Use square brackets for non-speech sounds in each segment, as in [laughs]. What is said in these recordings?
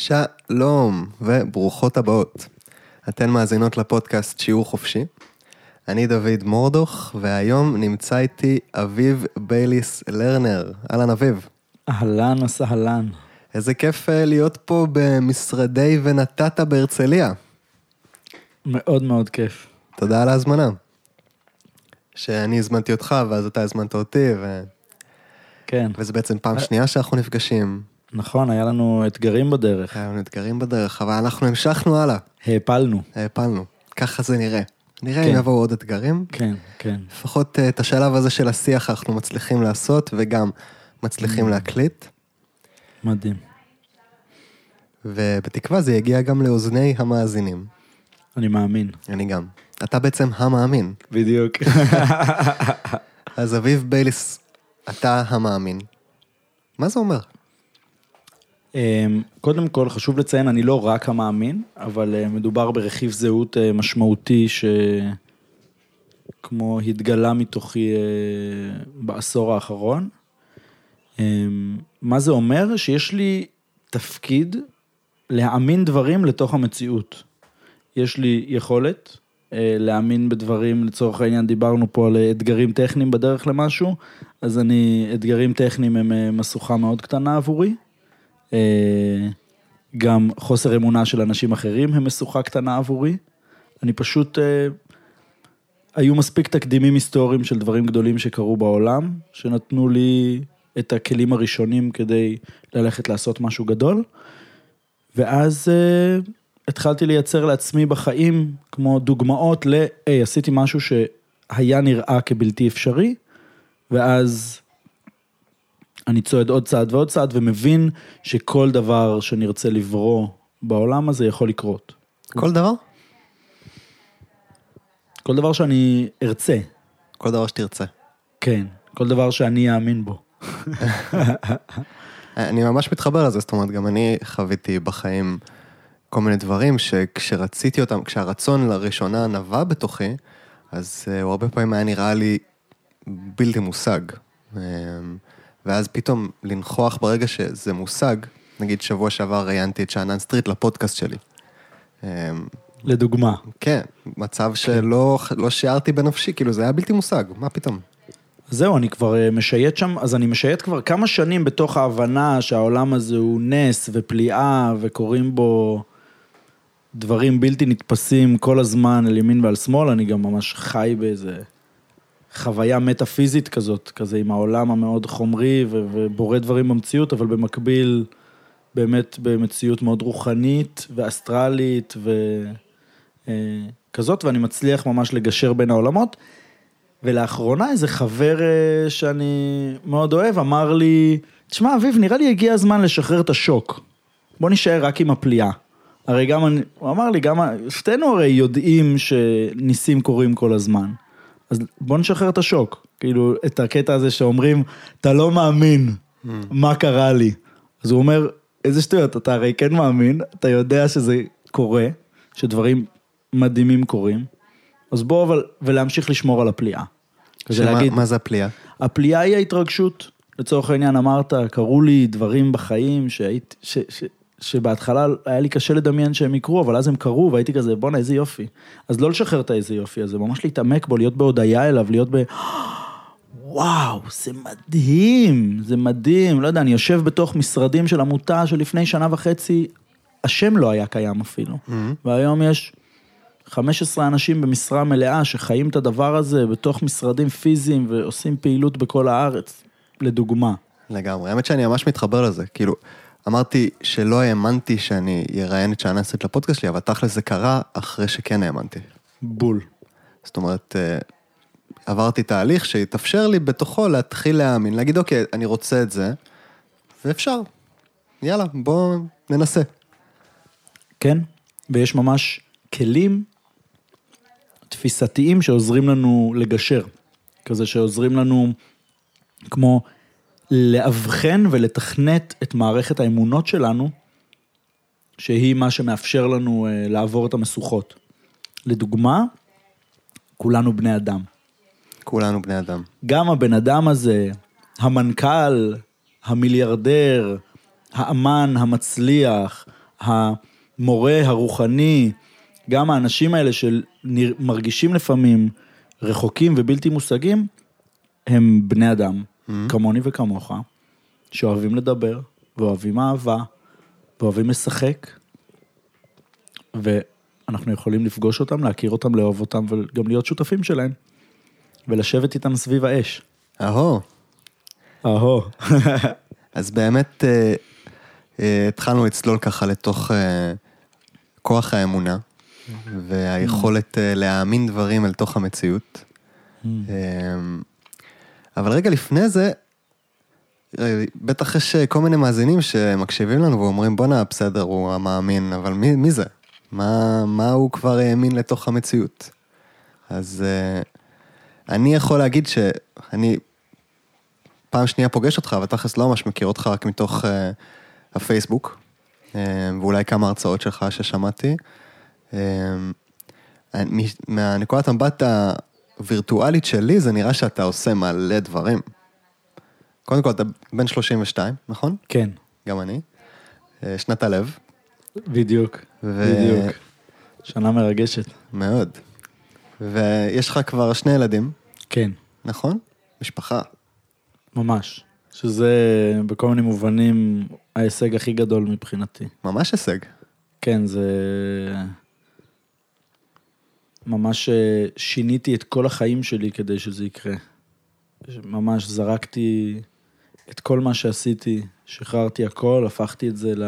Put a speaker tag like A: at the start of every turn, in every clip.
A: שלום וברוכות הבאות. אתן מאזינות לפודקאסט שיעור חופשי. אני דוד מורדוך, והיום נמצא איתי אביב בייליס לרנר. אהלן אביב.
B: אהלן וסהלן.
A: איזה כיף אה, להיות פה במשרדי ונתתה בהרצליה.
B: מאוד מאוד כיף.
A: תודה על ההזמנה. שאני הזמנתי אותך ואז אתה הזמנת אותי, ו...
B: כן,
A: וזה בעצם פעם שנייה שאנחנו נפגשים.
B: נכון, היה לנו אתגרים בדרך.
A: היה לנו אתגרים בדרך, אבל אנחנו המשכנו הלאה,
B: העפלנו.
A: העפלנו. ככה זה נראה. נראה
B: כן.
A: אם יבואו עוד אתגרים.
B: כן, כן.
A: לפחות אה, את השלב הזה של השיח אנחנו מצליחים לעשות וגם מצליחים
B: Mm.
A: להקליט,
B: מדהים.
A: ובתקווה זה יגיע גם לאוזני המאזינים.
B: אני מאמין.
A: אני גם. אתה בעצם המאמין.
B: בדיוק. [laughs]
A: אז אביב בייליס, אתה המאמין. מה זה אומר?
B: אמ, קודם כל, חשוב לציין, אני לא רק המאמין, אבל אה, מדובר ברכיב זהות אה, משמעותי שכמו התגלה מתוכי אה, בעשור האחרון. אמ, מה זה אומר? שיש לי תפקיד להאמין דברים לתוך המציאות. יש לי יכולת להאמין בדברים, לצורך העניין דיברנו פה על אתגרים טכניים בדרך למשהו, אז אני, אתגרים טכניים הם משוכה מאוד קטנה עבורי. אה, גם חוסר אמונה של אנשים אחרים הם משוכה קטנה עבורי. אני פשוט, אה, היו מספיק תקדימים היסטוריים של דברים גדולים שקרו בעולם, שנתנו לי את הכלים הראשונים כדי ללכת לעשות משהו גדול. ואז אה, התחלתי לייצר לעצמי בחיים כמו דוגמאות ל, היי, עשיתי משהו שהיה נראה כבלתי אפשרי, ואז אני צועד עוד צעד ועוד צעד ומבין שכל דבר שנרצה לברוא בעולם הזה יכול לקרות.
A: כל דבר?
B: כל דבר שאני ארצה,
A: כל דבר שתרצה.
B: כן, כל דבר שאני אאמין בו. [laughs]
A: אני ממש מתחבר לזה, זאת אומרת, גם אני חוויתי בחיים כל מיני דברים שכשרציתי אותם, כשהרצון לראשונה נבע בתוכי, אז אה, הוא הרבה פעמים היה נראה לי בלתי מושג. ואז פתאום לנכוח ברגע שזה מושג, נגיד שבוע שעבר ראיינתי את שאנן סטריט לפודקאסט שלי. אה,
B: לדוגמה.
A: כן, מצב שלא לא שיערתי בנפשי, כאילו זה היה בלתי מושג, מה פתאום?
B: זהו, אני כבר אה, משייט שם, אז אני משייט כבר כמה שנים בתוך ההבנה שהעולם הזה הוא נס ופליאה וקורים בו דברים בלתי נתפסים כל הזמן על ימין ועל שמאל, אני גם ממש חי באיזה חוויה מטאפיזית כזאת, כזה עם העולם המאוד חומרי ו- ובורא דברים במציאות, אבל במקביל באמת במציאות מאוד רוחנית ואסטרלית וכזאת, ואני מצליח ממש לגשר בין העולמות. ולאחרונה איזה חבר אה, שאני מאוד אוהב אמר לי, תשמע אביב, נראה לי הגיע הזמן לשחרר את השוק. בוא נישאר רק עם הפליאה. הרי גם אני, הוא אמר לי, גם, שתינו הרי יודעים שניסים קורים כל הזמן. אז בוא נשחרר את השוק. כאילו, את הקטע הזה שאומרים, אתה לא מאמין מה קרה לי. אז הוא אומר, איזה שטויות, אתה הרי כן מאמין, אתה יודע שזה קורה, שדברים מדהימים קורים. אז בוא אבל, ולהמשיך לשמור על הפליאה.
A: שמה-
B: להגיד,
A: מה זה הפליאה?
B: הפליאה היא ההתרגשות. לצורך העניין אמרת, קרו לי דברים בחיים שהיית, ש, ש, שבהתחלה היה לי קשה לדמיין שהם יקרו, אבל אז הם קרו והייתי כזה, בואנה איזה יופי. אז לא לשחרר את האיזה יופי הזה, ממש להתעמק בו, להיות בהודיה אליו, להיות ב... וואו, זה מדהים, זה מדהים. לא יודע, אני יושב בתוך משרדים של עמותה שלפני שנה וחצי, השם לא היה קיים אפילו. והיום יש 15 אנשים במשרה מלאה שחיים את הדבר הזה בתוך משרדים פיזיים ועושים פעילות בכל הארץ, לדוגמה.
A: לגמרי. האמת שאני ממש מתחבר לזה. כאילו, אמרתי שלא האמנתי שאני אראיין את שאנן סטריט לפודקאסט שלי, אבל תכל'ס זה קרה אחרי שכן האמנתי.
B: בול.
A: זאת אומרת, אה, עברתי תהליך שהתאפשר לי בתוכו להתחיל להאמין, להגיד, אוקיי, אני רוצה את זה, ואפשר. יאללה, בואו ננסה.
B: כן? ויש ממש כלים תפיסתיים שעוזרים לנו לגשר. כזה שעוזרים לנו כמו לאבחן ולתכנת את מערכת האמונות שלנו, שהיא מה שמאפשר לנו אה, לעבור את המשוכות. לדוגמה, כולנו בני אדם.
A: כולנו בני אדם.
B: גם הבן אדם הזה, המנכ"ל, המיליארדר, האמן, המצליח, המורה הרוחני, גם האנשים האלה שמרגישים לפעמים רחוקים ובלתי מושגים, הם בני אדם, כמוני וכמוך, שאוהבים לדבר, ואוהבים אהבה, ואוהבים לשחק, ואנחנו יכולים לפגוש אותם, להכיר אותם, לאהוב אותם, וגם להיות שותפים שלהם, ולשבת איתם סביב האש.
A: אהו,
B: אהו. [laughs]
A: אז באמת אה, אה, התחלנו לצלול ככה לתוך אה, כוח האמונה, והיכולת אה, להאמין דברים אל תוך המציאות. אבל רגע לפני זה, אה, בטח יש אה, כל מיני מאזינים שמקשיבים לנו ואומרים, בואנה, בסדר, הוא המאמין, אבל מי, מי זה? מה, מה הוא כבר האמין לתוך המציאות? אז אה, אני יכול להגיד שאני פעם שנייה פוגש אותך, אבל תכלס לא ממש מכיר אותך רק מתוך הפייסבוק, ואולי כמה הרצאות שלך ששמעתי. מהנקודת המבט הווירטואלית שלי, זה נראה שאתה עושה מלא דברים. קודם כל, אתה בן 32, נכון?
B: כן,
A: גם אני. אה, שנת הלב,
B: בדיוק,
A: ו-
B: בדיוק. שנה מרגשת.
A: מאוד. ויש לך כבר שני ילדים,
B: כן,
A: נכון? משפחה.
B: ממש. שזה בכל מיני מובנים ההישג הכי גדול מבחינתי.
A: ממש הישג.
B: כן, זה... ממש אה, שיניתי את כל החיים שלי כדי שזה יקרה. ממש זרקתי את כל מה שעשיתי, שחררתי הכל, הפכתי את זה ל...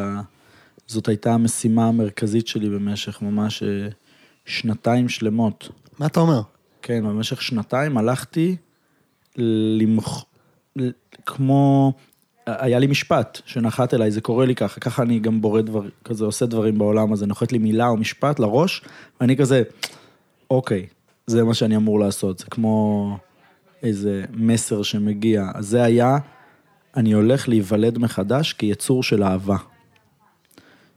B: זאת הייתה המשימה המרכזית שלי במשך ממש אה, שנתיים שלמות.
A: מה אתה אומר?
B: כן, במשך שנתיים הלכתי למח... כמו... היה לי משפט שנחת אליי, זה קורה לי ככה, ככה אני גם בורא דבר, כזה עושה דברים בעולם הזה, נוחת לי מילה או משפט לראש, ואני כזה, אוקיי, זה מה שאני אמור לעשות, זה כמו איזה מסר שמגיע. אז זה היה, אני הולך להיוולד מחדש כיצור של אהבה.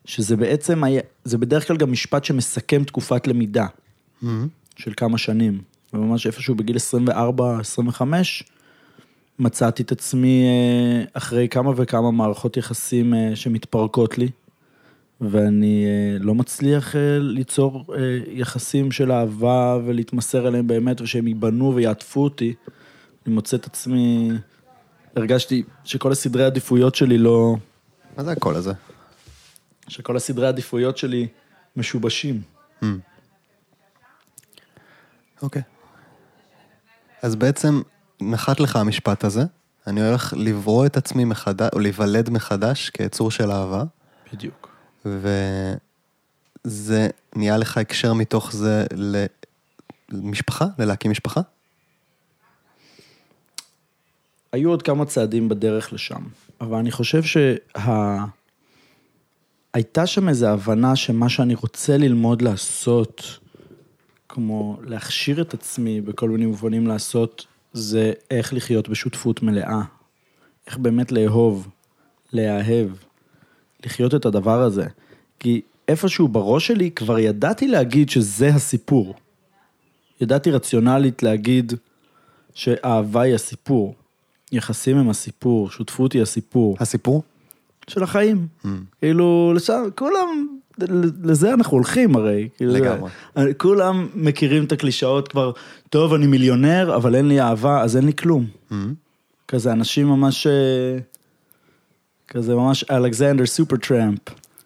B: שזה בעצם, היה, זה בדרך כלל גם משפט שמסכם תקופת למידה. של כמה שנים. וממש איפשהו בגיל 24-25, מצאתי את עצמי אה, אחרי כמה וכמה מערכות יחסים אה, שמתפרקות לי, ואני אה, לא מצליח אה, ליצור אה, יחסים של אהבה ולהתמסר אליהם באמת, ושהם ייבנו ויעטפו אותי. אני מוצא את עצמי, הרגשתי שכל הסדרי העדיפויות שלי לא...
A: מה זה הקול הזה?
B: שכל הסדרי העדיפויות שלי משובשים.
A: אוקיי. אז בעצם נחת לך המשפט הזה, אני הולך לברוא את עצמי מחדש, או להיוולד מחדש כיצור של אהבה,
B: בדיוק.
A: וזה נהיה לך הקשר מתוך זה למשפחה, ללהקים משפחה?
B: היו עוד כמה צעדים בדרך לשם, אבל אני חושב שה... הייתה שם איזו הבנה שמה שאני רוצה ללמוד לעשות, כמו להכשיר את עצמי בכל מיני מובנים לעשות, זה איך לחיות בשותפות מלאה. איך באמת לאהוב, להאהב, לחיות את הדבר הזה. כי איפשהו בראש שלי כבר ידעתי להגיד שזה הסיפור. ידעתי רציונלית להגיד שאהבה היא הסיפור, יחסים הם הסיפור, שותפות היא הסיפור.
A: הסיפור?
B: של החיים. כאילו, לשם, כולם, לזה אנחנו הולכים הרי. כאילו,
A: לגמרי.
B: כולם מכירים את הקלישאות כבר, טוב, אני מיליונר, אבל אין לי אהבה, אז אין לי כלום. כזה אנשים ממש, אה, כזה ממש אלכסנדר סופר טראמפ,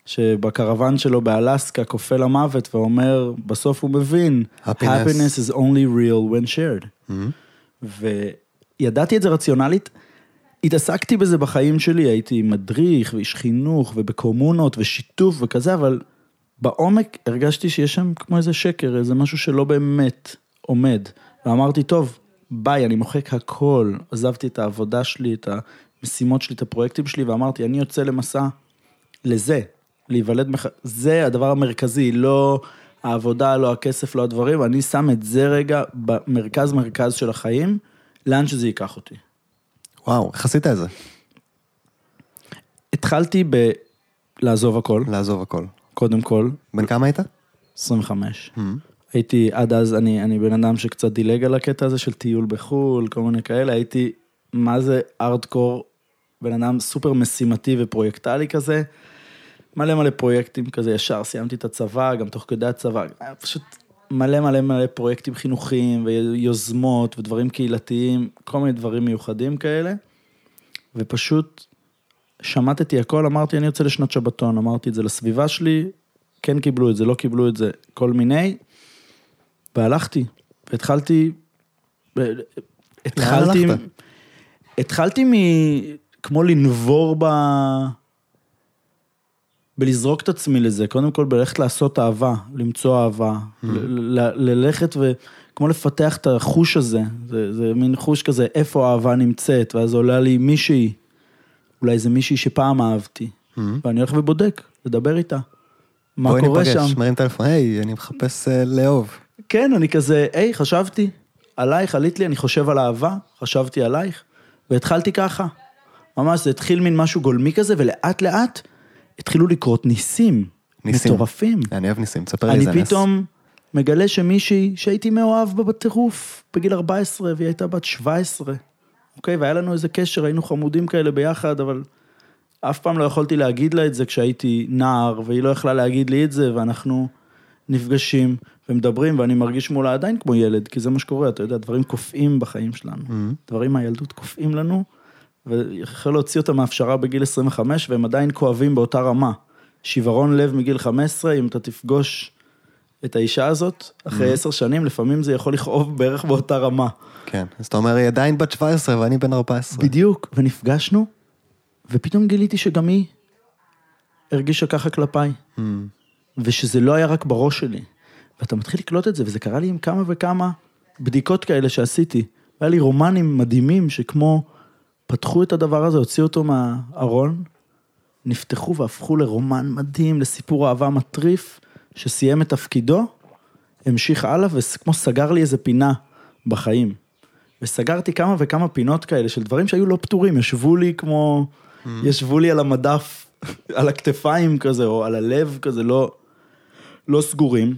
B: שבקרוון שלו באלסקה כופה למוות ואומר, בסוף הוא מבין,
A: Happiness.
B: happiness is only real when shared. וידעתי את זה רציונלית, התעסקתי בזה בחיים שלי, הייתי מדריך ואיש חינוך ובקומונות ושיתוף וכזה, אבל בעומק הרגשתי שיש שם כמו איזה שקר, איזה משהו שלא באמת עומד. ואמרתי, טוב, ביי, אני מוחק הכל. עזבתי את העבודה שלי, את המשימות שלי, את הפרויקטים שלי, ואמרתי, אני יוצא למסע לזה, להיוולד מח... זה הדבר המרכזי, לא העבודה, לא הכסף, לא הדברים, אני שם את זה רגע במרכז מרכז של החיים, לאן שזה ייקח אותי.
A: וואו, איך עשית את זה?
B: התחלתי בלעזוב הכל,
A: לעזוב הכל.
B: קודם כל,
A: בן כמה היית?
B: 25. הייתי, עד אז, אני, אני בן אדם שקצת דילג על הקטע הזה של טיול בחו"ל, כל מיני כאלה, הייתי, מה זה ארדקור, בן אדם סופר משימתי ופרויקטלי כזה. מלא מלא פרויקטים כזה, ישר סיימתי את הצבא, גם תוך כדי הצבא, היה פשוט מלא מלא מלא פרויקטים חינוכיים ויוזמות ודברים קהילתיים, כל מיני דברים מיוחדים כאלה, ופשוט שמטתי הכל, אמרתי, אני יוצא לשנת שבתון, אמרתי את זה לסביבה שלי, כן קיבלו את זה, לא קיבלו את זה, כל מיני, והלכתי, והתחלתי, התחלתי,
A: הלכת?
B: התחלתי מ... כמו לנבור ב... בלזרוק את עצמי לזה, קודם כל בללכת לעשות אהבה, למצוא אהבה, ל- ללכת וכמו לפתח את החוש הזה, זה, זה מין חוש כזה, איפה האהבה נמצאת, ואז עולה לי מישהי, אולי זה מישהי שפעם אהבתי, ואני הולך ובודק, לדבר איתה. מה.
A: בואי
B: קורה
A: ניפגש,
B: שם?
A: מרים טלפון, היי, אני מחפש אה, לאהוב.
B: כן, אני כזה, היי, חשבתי עלייך, עלית לי, אני חושב על אהבה, חשבתי עלייך, והתחלתי ככה. ממש, זה התחיל מין משהו גולמי כזה, ולאט לאט התחילו לקרות ניסים,
A: ניסים.
B: מטורפים.
A: אני אוהב ניסים, תספר לי
B: אני
A: איזה נס.
B: פתאום מגלה שמישהי שהייתי מאוהב בה בטירוף, בגיל 14, והיא הייתה בת 17, אוקיי? והיה לנו איזה קשר, היינו חמודים כאלה ביחד, אבל אף פעם לא יכולתי להגיד לה את זה כשהייתי נער, והיא לא יכלה להגיד לי את זה, ואנחנו נפגשים ומדברים, ואני מרגיש מולה עדיין כמו ילד, כי זה מה שקורה, אתה יודע, דברים קופאים בחיים שלנו. דברים מהילדות קופאים לנו, ויכול להוציא אותם מהפשרה בגיל 25, והם עדיין כואבים באותה רמה. שיוורון לב מגיל 15, אם אתה תפגוש את האישה הזאת, אחרי עשר שנים, לפעמים זה יכול לכאוב בערך באותה רמה.
A: כן, אז אתה אומר, היא עדיין בת 17 ואני בן 14.
B: בדיוק, ונפגשנו, ופתאום גיליתי שגם היא הרגישה ככה כלפיי,
A: Mm.
B: ושזה לא היה רק בראש שלי. ואתה מתחיל לקלוט את זה, וזה קרה לי עם כמה וכמה בדיקות כאלה שעשיתי. היה לי רומנים מדהימים שכמו פתחו את הדבר הזה, הוציאו אותו מהארון, נפתחו והפכו לרומן מדהים, לסיפור אהבה מטריף, שסיים את תפקידו, המשיך הלאה וכמו סגר לי איזה פינה בחיים. וסגרתי כמה וכמה פינות כאלה של דברים שהיו לא פתורים, ישבו לי כמו, ישבו לי על המדף, [laughs] על הכתפיים כזה, או על הלב כזה, לא, לא סגורים.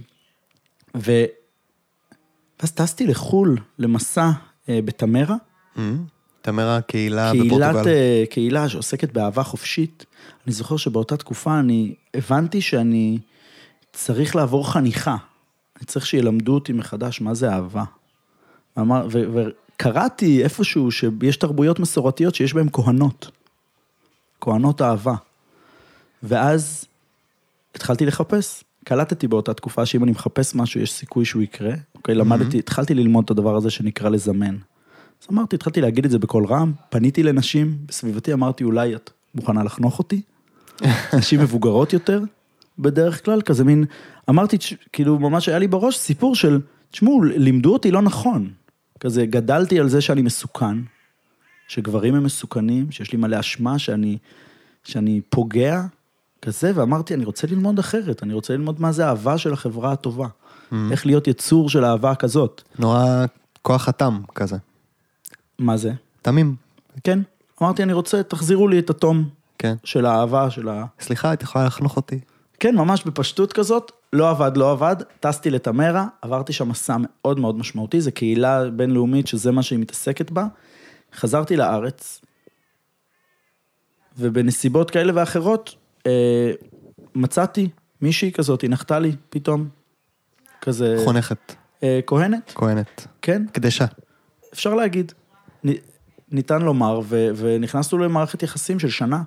B: ו... ואז טסתי לחו"ל, למסע אה, בתמרה.
A: תמרה קהילה
B: קהילת,
A: בפורטוגל.
B: אה, קהילה שעוסקת באהבה חופשית. אני זוכר שבאותה תקופה אני הבנתי שאני צריך לעבור חניכה. אני צריך שילמדו אותי מחדש מה זה אהבה. ואמר, ו, וקראתי איפשהו שיש תרבויות מסורתיות שיש בהן כהנות. כהנות אהבה. ואז התחלתי לחפש. קלטתי באותה תקופה שאם אני מחפש משהו, יש סיכוי שהוא יקרה. אוקיי, למדתי, התחלתי ללמוד את הדבר הזה שנקרא לזמן. אז אמרתי, התחלתי להגיד את זה בקול רם, פניתי לנשים בסביבתי, אמרתי, אולי את מוכנה לחנוך אותי? [laughs] נשים מבוגרות יותר, בדרך כלל, כזה מין, אמרתי, כאילו, ממש היה לי בראש סיפור של, תשמעו, לימדו אותי לא נכון. כזה, גדלתי על זה שאני מסוכן, שגברים הם מסוכנים, שיש לי מלא אשמה, שאני, שאני פוגע, כזה, ואמרתי, אני רוצה ללמוד אחרת, אני רוצה ללמוד מה זה אהבה של החברה הטובה. איך להיות יצור של אהבה כזאת.
A: נורא כוח התם כזה.
B: מה זה?
A: תמים.
B: כן. אמרתי, אני רוצה, תחזירו לי את התום
A: כן.
B: של האהבה, של ה...
A: סליחה, את יכולה לחנוך אותי?
B: כן, ממש בפשטות כזאת, לא עבד, לא עבד, טסתי לתמרה, עברתי שם מסע מאוד מאוד משמעותי, זו קהילה בינלאומית שזה מה שהיא מתעסקת בה. חזרתי לארץ, ובנסיבות כאלה ואחרות, מצאתי מישהי כזאת, היא נחתה לי פתאום, כזה...
A: חונכת,
B: אה, כהנת,
A: כהנת.
B: כן,
A: קדשה.
B: אפשר להגיד. ניתן לומר, ו- ונכנסנו למערכת יחסים של שנה,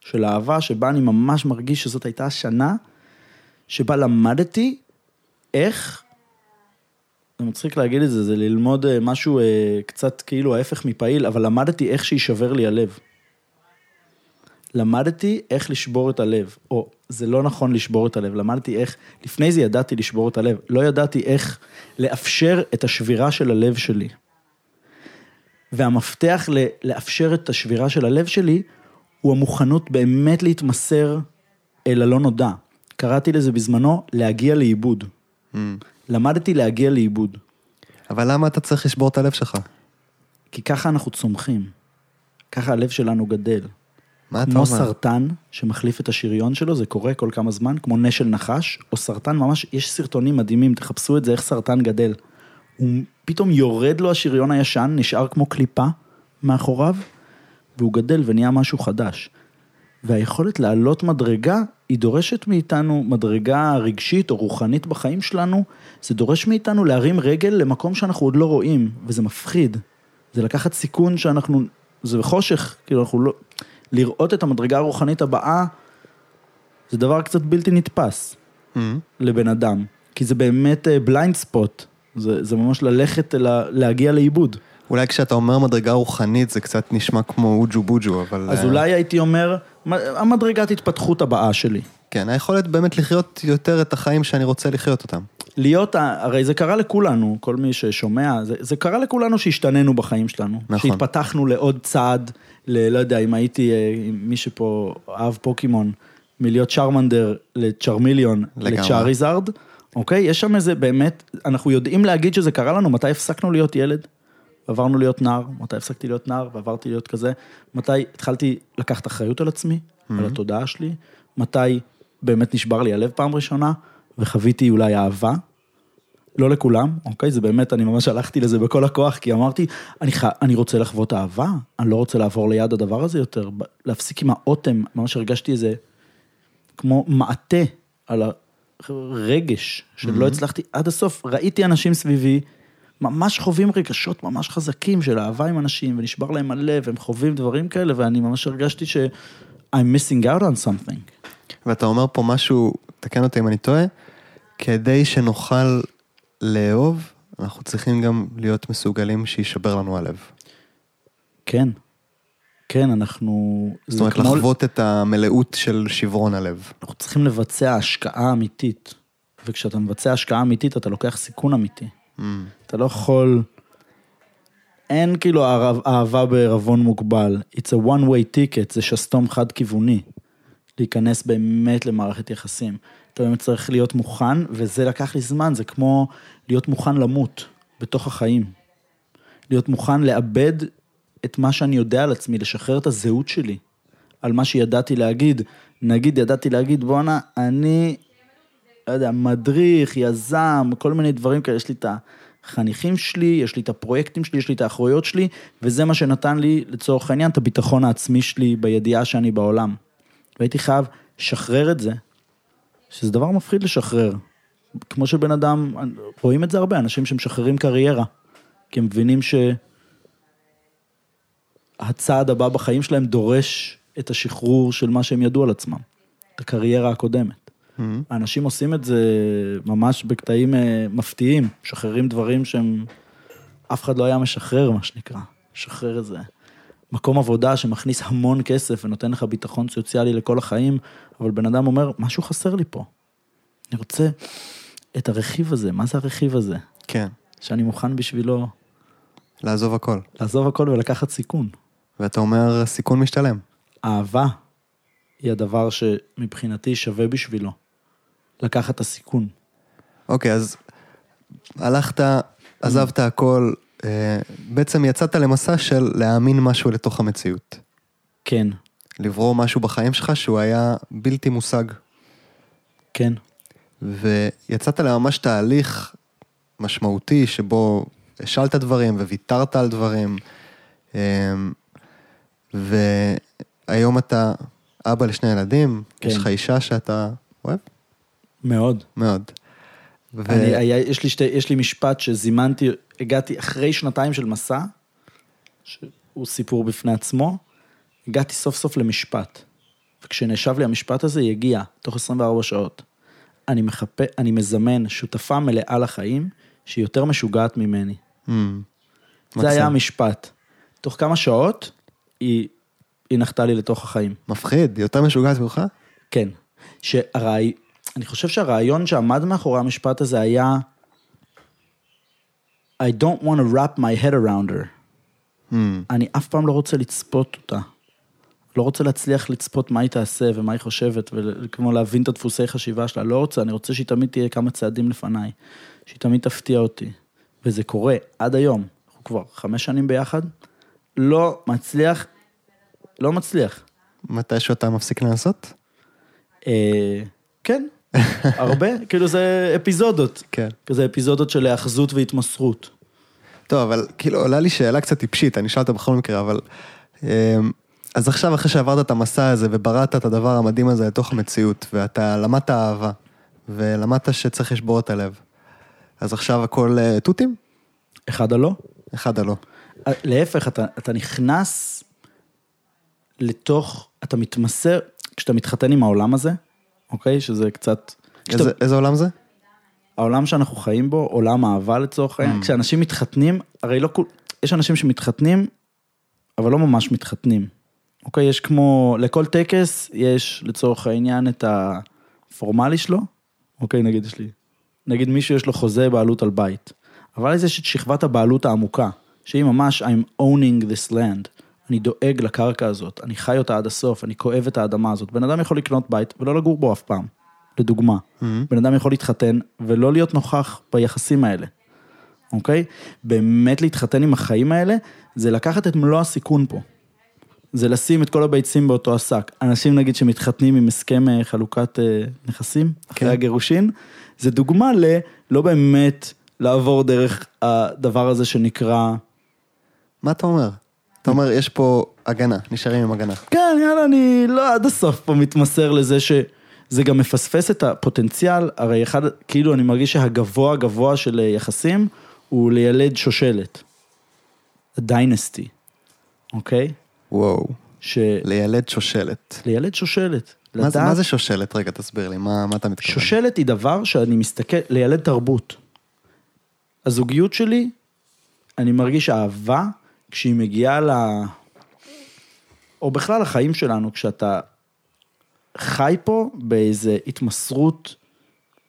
B: של אהבה, שבה אני ממש מרגיש שזאת הייתה השנה שבה למדתי איך, זה מצחיק להגיד את זה, זה ללמוד אה, משהו אה, קצת כאילו ההפך מפעיל, אבל למדתי איך שיישבר לי הלב. למדתי איך לשבור את הלב, או זה לא נכון לשבור את הלב, למדתי איך, לפני זה ידעתי לשבור את הלב, לא ידעתי איך לאפשר את השבירה של הלב שלי. והמפתח ל- לאפשר את השבירה של הלב שלי, הוא המוכנות באמת להתמסר אל הלא נודע. קראתי לזה בזמנו להגיע לאיבוד.
A: Mm.
B: למדתי להגיע לאיבוד.
A: אבל למה אתה צריך לשבור את הלב שלך?
B: כי ככה אנחנו צומחים. ככה הלב שלנו גדל.
A: מה אתה
B: כמו
A: אומר?
B: סרטן שמחליף את השריון שלו, זה קורה כל כמה זמן, כמו נשל נחש, או סרטן ממש, יש סרטונים מדהימים, תחפשו את זה, איך סרטן גדל. הוא פתאום יורד לו השריון הישן, נשאר כמו קליפה מאחוריו, והוא גדל ונהיה משהו חדש. והיכולת לעלות מדרגה, היא דורשת מאיתנו מדרגה רגשית או רוחנית בחיים שלנו, זה דורש מאיתנו להרים רגל למקום שאנחנו עוד לא רואים, וזה מפחיד. זה לקחת סיכון שאנחנו, זה בחושך, כאילו אנחנו לא, לראות את המדרגה הרוחנית הבאה, זה דבר קצת בלתי נתפס
A: Mm-hmm.
B: לבן אדם, כי זה באמת בליינד ספוט, זה, זה ממש ללכת, לה, להגיע לאיבוד.
A: אולי כשאתה אומר מדרגה רוחנית זה קצת נשמע כמו אוג'ו בוג'ו, אבל...
B: אז
A: אה,
B: אולי הייתי אומר, המדרגת התפתחות הבאה שלי.
A: כן, היכולת באמת לחיות יותר את החיים שאני רוצה לחיות אותם.
B: להיות, הרי זה קרה לכולנו, כל מי ששומע, זה, זה קרה לכולנו שהשתננו בחיים שלנו.
A: נכון.
B: שהתפתחנו לעוד צעד, ל, לא יודע, אם הייתי, אה, מי שפה אהב פוקימון, מלהיות צ'רמנדר לצ'רמיליון. לצ'אריזארד, אוקיי? יש שם איזה באמת, אנחנו יודעים להגיד שזה קרה לנו, מתי הפסקנו להיות ילד? עברנו להיות נער, מתי הפסקתי להיות נער ועברתי להיות כזה, מתי התחלתי לקחת אחריות על עצמי, על התודעה שלי, מתי באמת נשבר לי הלב פעם ראשונה, וחוויתי אולי אהבה, לא לכולם, אוקיי? זה באמת, אני ממש הלכתי לזה בכל הכוח, כי אמרתי, אני, ח... אני רוצה לחוות אהבה, אני לא רוצה לעבור ליד הדבר הזה יותר, להפסיק עם האוטם, ממש הרגשתי איזה, כמו מעטה על הרגש, שלא הצלחתי עד הסוף, ראיתי אנשים סביבי, ממש חווים רגשות ממש חזקים של אהבה עם אנשים, ונשבר להם הלב, הם חווים דברים כאלה, ואני ממש הרגשתי ש- I'm missing out on something.
A: ואתה אומר פה משהו, תקן אותי אם אני טועה, כדי שנוכל לאהוב, אנחנו צריכים גם להיות מסוגלים שישבר לנו הלב.
B: כן. כן, אנחנו...
A: זאת אומרת,
B: כמו-
A: לחוות את המלאות של שברון הלב.
B: אנחנו צריכים לבצע השקעה אמיתית. וכשאתה מבצע השקעה אמיתית, אתה לוקח סיכון אמיתי.
A: Mm.
B: אתה לא יכול... אין כאילו אהב- אהבה בערבון מוגבל. It's a one way ticket, זה שסתום חד-כיווני. להיכנס באמת למערכת יחסים. אתה באמת צריך להיות מוכן, וזה לקח לי זמן, זה כמו להיות מוכן למות בתוך החיים. להיות מוכן לאבד את מה שאני יודע על עצמי, לשחרר את הזהות שלי, על מה שידעתי להגיד. נגיד, ידעתי להגיד, בואנה, אני, לא יודע, מדריך, יזם, כל מיני דברים כאלה, יש לי את החניכים שלי, יש לי את הפרויקטים שלי, יש לי את האחרויות שלי, וזה מה שנתן לי, לצורך העניין, את הביטחון העצמי שלי בידיעה שאני בעולם. והייתי חייב לשחרר את זה, שזה דבר מפחיד לשחרר. כמו שבן אדם, רואים את זה הרבה, אנשים שמשחררים קריירה, כי הם מבינים שהצעד הבא בחיים שלהם דורש את השחרור של מה שהם ידעו על עצמם, את הקריירה הקודמת.
A: Mm.
B: האנשים עושים את זה ממש בקטעים אה, מפתיעים, משחררים דברים שהם, אף אחד לא היה משחרר, מה שנקרא. משחרר איזה מקום עבודה שמכניס המון כסף ונותן לך ביטחון סוציאלי לכל החיים, אבל בן אדם אומר, משהו חסר לי פה. אני רוצה את הרכיב הזה, מה זה הרכיב הזה?
A: כן,
B: שאני מוכן בשבילו
A: לעזוב הכל.
B: לעזוב הכל ולקחת סיכון.
A: ואתה אומר, סיכון משתלם.
B: אהבה היא הדבר שמבחינתי שווה בשבילו. לקחת את הסיכון.
A: אוקיי, אז הלכת, עזבת הכל, בעצם יצאת למסע של להאמין משהו לתוך המציאות.
B: כן,
A: לברור משהו בחיים שלך שהוא היה בלתי מושג.
B: כן,
A: ויצאת לממש תהליך משמעותי שבו השלת דברים וויתרת על דברים. אמ, והיום אתה אבא לשני ילדים,
B: כן.
A: יש לך אישה שאתה אוהב
B: מאוד.
A: מאוד. ו...
B: אני, היה, יש, לי שתי, יש לי משפט שזימנתי, הגעתי אחרי שנתיים של מסע, שהוא סיפור בפני עצמו, הגעתי סוף סוף למשפט. וכשנשב לי המשפט הזה, היא הגיעה, תוך 24 שעות. אני מחפה, אני מזמן שותפה מלאה לחיים, שהיא יותר משוגעת ממני.
A: Mm,
B: זה היה
A: מקסים.
B: המשפט. תוך כמה שעות, היא, היא נחתה לי לתוך החיים.
A: מפחיד, יותר משוגעת ממך?
B: כן. שהרעי... אני חושב שהרעיון שעמד מאחורי המשפט הזה היה I don't want to wrap my head around her.
A: Mm,
B: אני אף פעם לא רוצה לצפות אותה. לא רוצה להצליח לצפות מה היא תעשה ומה היא חושבת, וכמו להבין את הדפוסי חשיבה שלה. לא רוצה, אני רוצה שהיא תמיד תהיה כמה צעדים לפניי. שהיא תמיד תפתיע אותי. וזה קורה עד היום. אנחנו כבר חמש שנים ביחד. לא מצליח, לא מצליח.
A: מתישהו אתה מפסיק לנסות?
B: אה, כן, [laughs] הרבה, כאילו זה אפיזודות.
A: כן.
B: כזה אפיזודות של היאחזות והתמסרות.
A: טוב, אבל כאילו עולה לי שאלה קצת טיפשית, אני אשאל אותה בכל מקרה, אבל אמ, אז עכשיו, אחרי שעברת את המסע הזה ובראת את הדבר המדהים הזה לתוך המציאות, ואתה למדת אהבה, ולמדת שצריך לשבור את הלב, אז עכשיו הכל אה, תותים?
B: אחד הלא.
A: אחד הלא.
B: אה, להפך, אתה, אתה נכנס לתוך, אתה מתמסר, כשאתה מתחתן עם העולם הזה, אוקיי? שזה קצת...
A: איזה, איזה עולם זה?
B: העולם שאנחנו חיים בו, עולם אהבה לצורך העניין, כשאנשים מתחתנים, הרי לא כול, יש אנשים שמתחתנים, אבל לא ממש מתחתנים. אוקיי, יש כמו, לכל טקס יש לצורך העניין את הפורמלי שלו, אוקיי, נגיד יש לי, נגיד מישהו יש לו חוזה בעלות על בית, אבל אז יש את שכבת הבעלות העמוקה, שהיא ממש I'm owning this land, אני דואג לקרקע הזאת, אני חי אותה עד הסוף, אני כואב את האדמה הזאת. בן אדם יכול לקנות בית ולא לגור בו אף פעם, לדוגמה. בן אדם יכול להתחתן ולא להיות נוכח ביחסים האלה, אוקיי? באמת להתחתן עם החיים האלה, זה לקחת את מלוא הסיכון פה. זה לשים את כל הביצים באותו השק. אנשים נגיד שמתחתנים עם הסכם אה, חלוקת אה, נכסים, אחרי
A: כן.
B: הגירושין, זה דוגמה ללא באמת לעבור דרך הדבר הזה שנקרא,
A: מה אתה אומר? אתה אומר, יש פה הגנה, נשארים עם הגנה.
B: כן, יאללה, אני לא עד הסוף פה מתמסר לזה שזה גם מפספס את הפוטנציאל, הרי אחד, כאילו אני מרגיש שהגבוה גבוה של אה, יחסים הוא לילד שושלת. דיינסטי, אוקיי?
A: וואו,
B: שלילד
A: לילד שושלת.
B: שושלת.
A: מה זה,
B: לדעת-
A: מה זה שושלת? רגע, תסביר לי, מה, מה אתה מתכוון?
B: שושלת היא דבר שאני מסתכל, לילד תרבות. הזוגיות שלי, אני מרגיש אהבה כשהיא מגיעה ל... או בכלל החיים שלנו, כשאתה חי פה באיזה התמסרות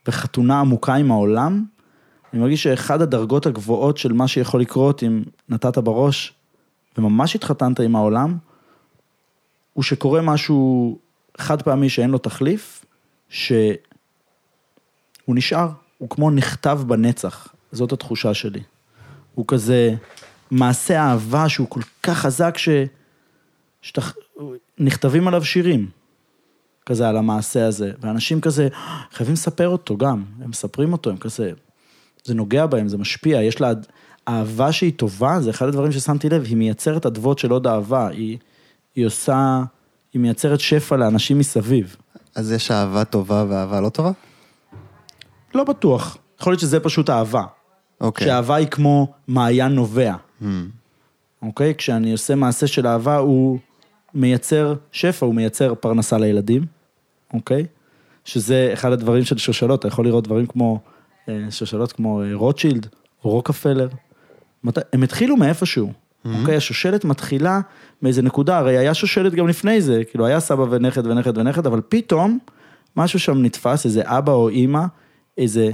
B: וחתונה עמוקה עם העולם, אני מרגיש שאחד הדרגות הגבוהות של מה שיכול לקרות אם נתת בראש וממש התחתנת עם העולם, הוא שקורה משהו חד פעמי שאין לו תחליף, שהוא נשאר, הוא כמו נכתב בנצח, זאת התחושה שלי. הוא כזה מעשה אהבה שהוא כל כך חזק ש... שאתה... נכתבים עליו שירים, כזה על המעשה הזה, ואנשים כזה חייבים לספר אותו גם, הם מספרים אותו, הם כזה, זה נוגע בהם, זה משפיע, יש לה אהבה שהיא טובה, זה אחד הדברים ששמתי לב, היא מייצרת אדוות של עוד אהבה, היא, היא עושה, היא מייצרת שפע לאנשים מסביב.
A: אז יש אהבה טובה ואהבה לא טובה?
B: לא בטוח, יכול להיות שזה פשוט אהבה.
A: אוקיי.
B: שאהבה היא כמו מעיין נובע,
A: Hmm.
B: אוקיי? כשאני עושה מעשה של אהבה, הוא מייצר שפע, הוא מייצר פרנסה לילדים, אוקיי? שזה אחד הדברים של שושלות, אתה יכול לראות דברים כמו, אה, שושלות כמו אה, רוטשילד רוקפלר. הם התחילו מאיפשהו, אוקיי? השושלת מתחילה מאיזה נקודה, הרי היה שושלת גם לפני זה, כאילו היה סבא ונכד ונכד ונכד, אבל פתאום משהו שם נתפס, איזה אבא או אימא, איזה,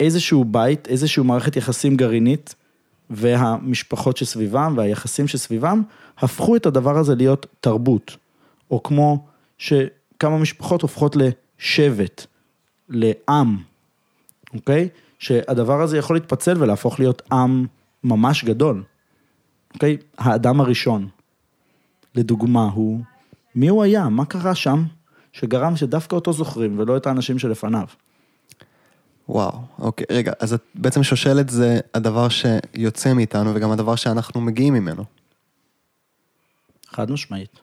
B: איזשהו בית, איזשהו מערכת יחסים גרעינית, והמשפחות שסביבם והיחסים שסביבם, הפכו את הדבר הזה להיות תרבות. או כמו שכמה משפחות הופכות לשבט, לעם, אוקיי? שהדבר הזה יכול להתפצל ולהפוך להיות עם ממש גדול. אוקיי? האדם הראשון, לדוגמה, הוא, מי הוא היה? מה קרה שם? שגרם שדווקא אותו זוכרים ולא את האנשים שלפניו.
A: וואו, אוקיי, רגע, אז את- בעצם שושלת זה הדבר שיוצא מאיתנו וגם הדבר שאנחנו מגיעים ממנו.
B: חד משמעית.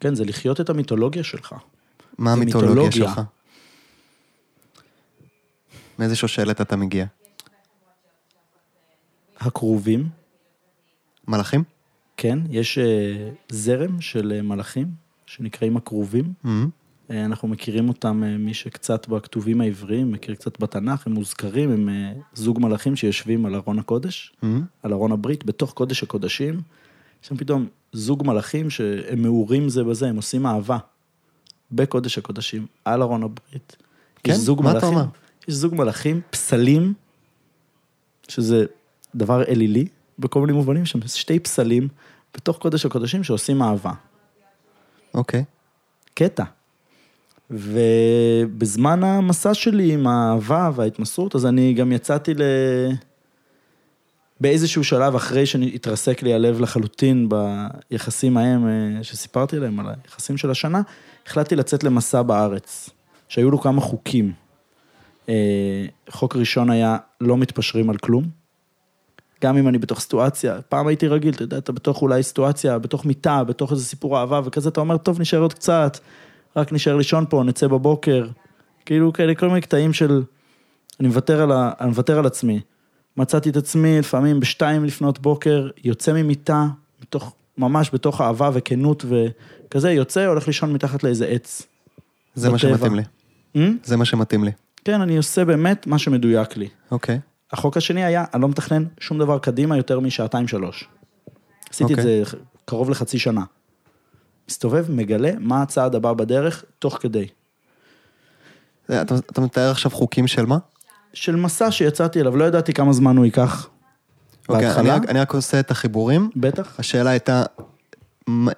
B: כן, זה לחיות את המיתולוגיה שלך.
A: מה המיתולוגיה
B: מיתולוגיה.
A: שלך? מאיזה שושלת אתה מגיע?
B: הכרובים,
A: מלאכים?
B: כן, יש אה, זרם של אה, מלאכים שנקראים הכרובים.
A: Mhm.
B: אה, אנחנו מכירים אותם, אה, מי שקצת בכתובים העבריים, מכיר קצת בתנ"ך, הם מוזכרים, הם אה, זוג מלאכים שיושבים על ארון הקודש,
A: Mhm.
B: על ארון הברית, בתוך קודש הקודשים. יש שם פתאום זוג מלאכים שהם מעורים זה בזה, הם עושים אהבה. בקודש הקודשים, על ארון הברית.
A: כן?
B: יש זוג
A: מה אתה
B: מלאכים,
A: אומר?
B: יש זוג מלאכים, פסלים, שזה דבר אלילי, בכל מיני מובנים, שם שתי פסלים, בתוך קודש הקודשים שעושים אהבה.
A: אוקיי.
B: קטע. ובזמן המסע שלי עם האהבה וההתמסרות, אז אני גם יצאתי ל... באיזשהו שלב, אחרי שהתרסק לי הלב לחלוטין ביחסים ההם אה, שסיפרתי להם על היחסים של השנה, החלטתי לצאת למסע בארץ, שהיו לו כמה חוקים. אה, חוק ראשון היה לא מתפשרים על כלום, גם אם אני בתוך סיטואציה, פעם הייתי רגיל, אתה יודע, אתה בתוך אולי סיטואציה, בתוך מיטה, בתוך איזה סיפור אהבה, וכזה אתה אומר, טוב, נשאר עוד קצת, רק נשאר לישון פה, נצא בבוקר. כאילו כאלה, כל מיני קטעים של, אני מוותר על, ה, אני מוותר על עצמי. מצאתי את עצמי לפעמים בשתיים לפנות בוקר, יוצא ממיטה, מתוך, ממש בתוך אהבה וכנות וכזה, יוצא, הולך לישון מתחת לאיזה עץ.
A: זה מה. שמתאים לי.
B: Hmm?
A: זה מה שמתאים לי.
B: כן, אני עושה באמת מה שמדויק לי.
A: אוקיי.
B: החוק השני היה, אני לא מתכנן שום דבר קדימה יותר משעתיים שלוש. עשיתי את
A: אוקיי.
B: זה קרוב לחצי שנה. מסתובב, מגלה מה הצעד הבא בדרך, תוך כדי.
A: זה, אתה, אתה מתאר עכשיו חוקים של מה?
B: של מסע שיצאתי אליו, לא ידעתי כמה זמן הוא ייקח.
A: אוקיי, אני
B: בהתחלה,
A: רק, אני רק עושה את החיבורים.
B: בטח.
A: השאלה הייתה,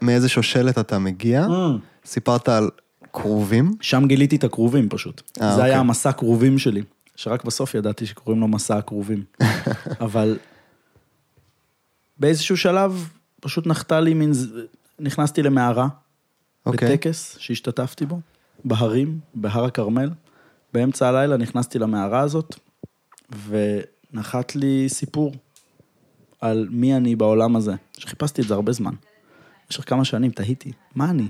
A: מאיזה שושלת אתה מגיע?
B: Mm.
A: סיפרת על כרובים.
B: שם גיליתי את הכרובים פשוט.
A: אה,
B: זה היה
A: אוקיי.
B: המסע כרובים שלי, שרק בסוף ידעתי שקוראים לו מסע הכרובים. [laughs] אבל באיזשהו שלב פשוט נחתה לי מין, נכנסתי למערה,
A: אוקיי.
B: בטקס שהשתתפתי בו, בהרים, בהר הכרמל. באמצע הלילה נכנסתי למערה הזאת, ונחת לי סיפור על מי אני בעולם הזה, שחיפשתי את זה הרבה זמן. במשך כמה שנים תהיתי, מה אני?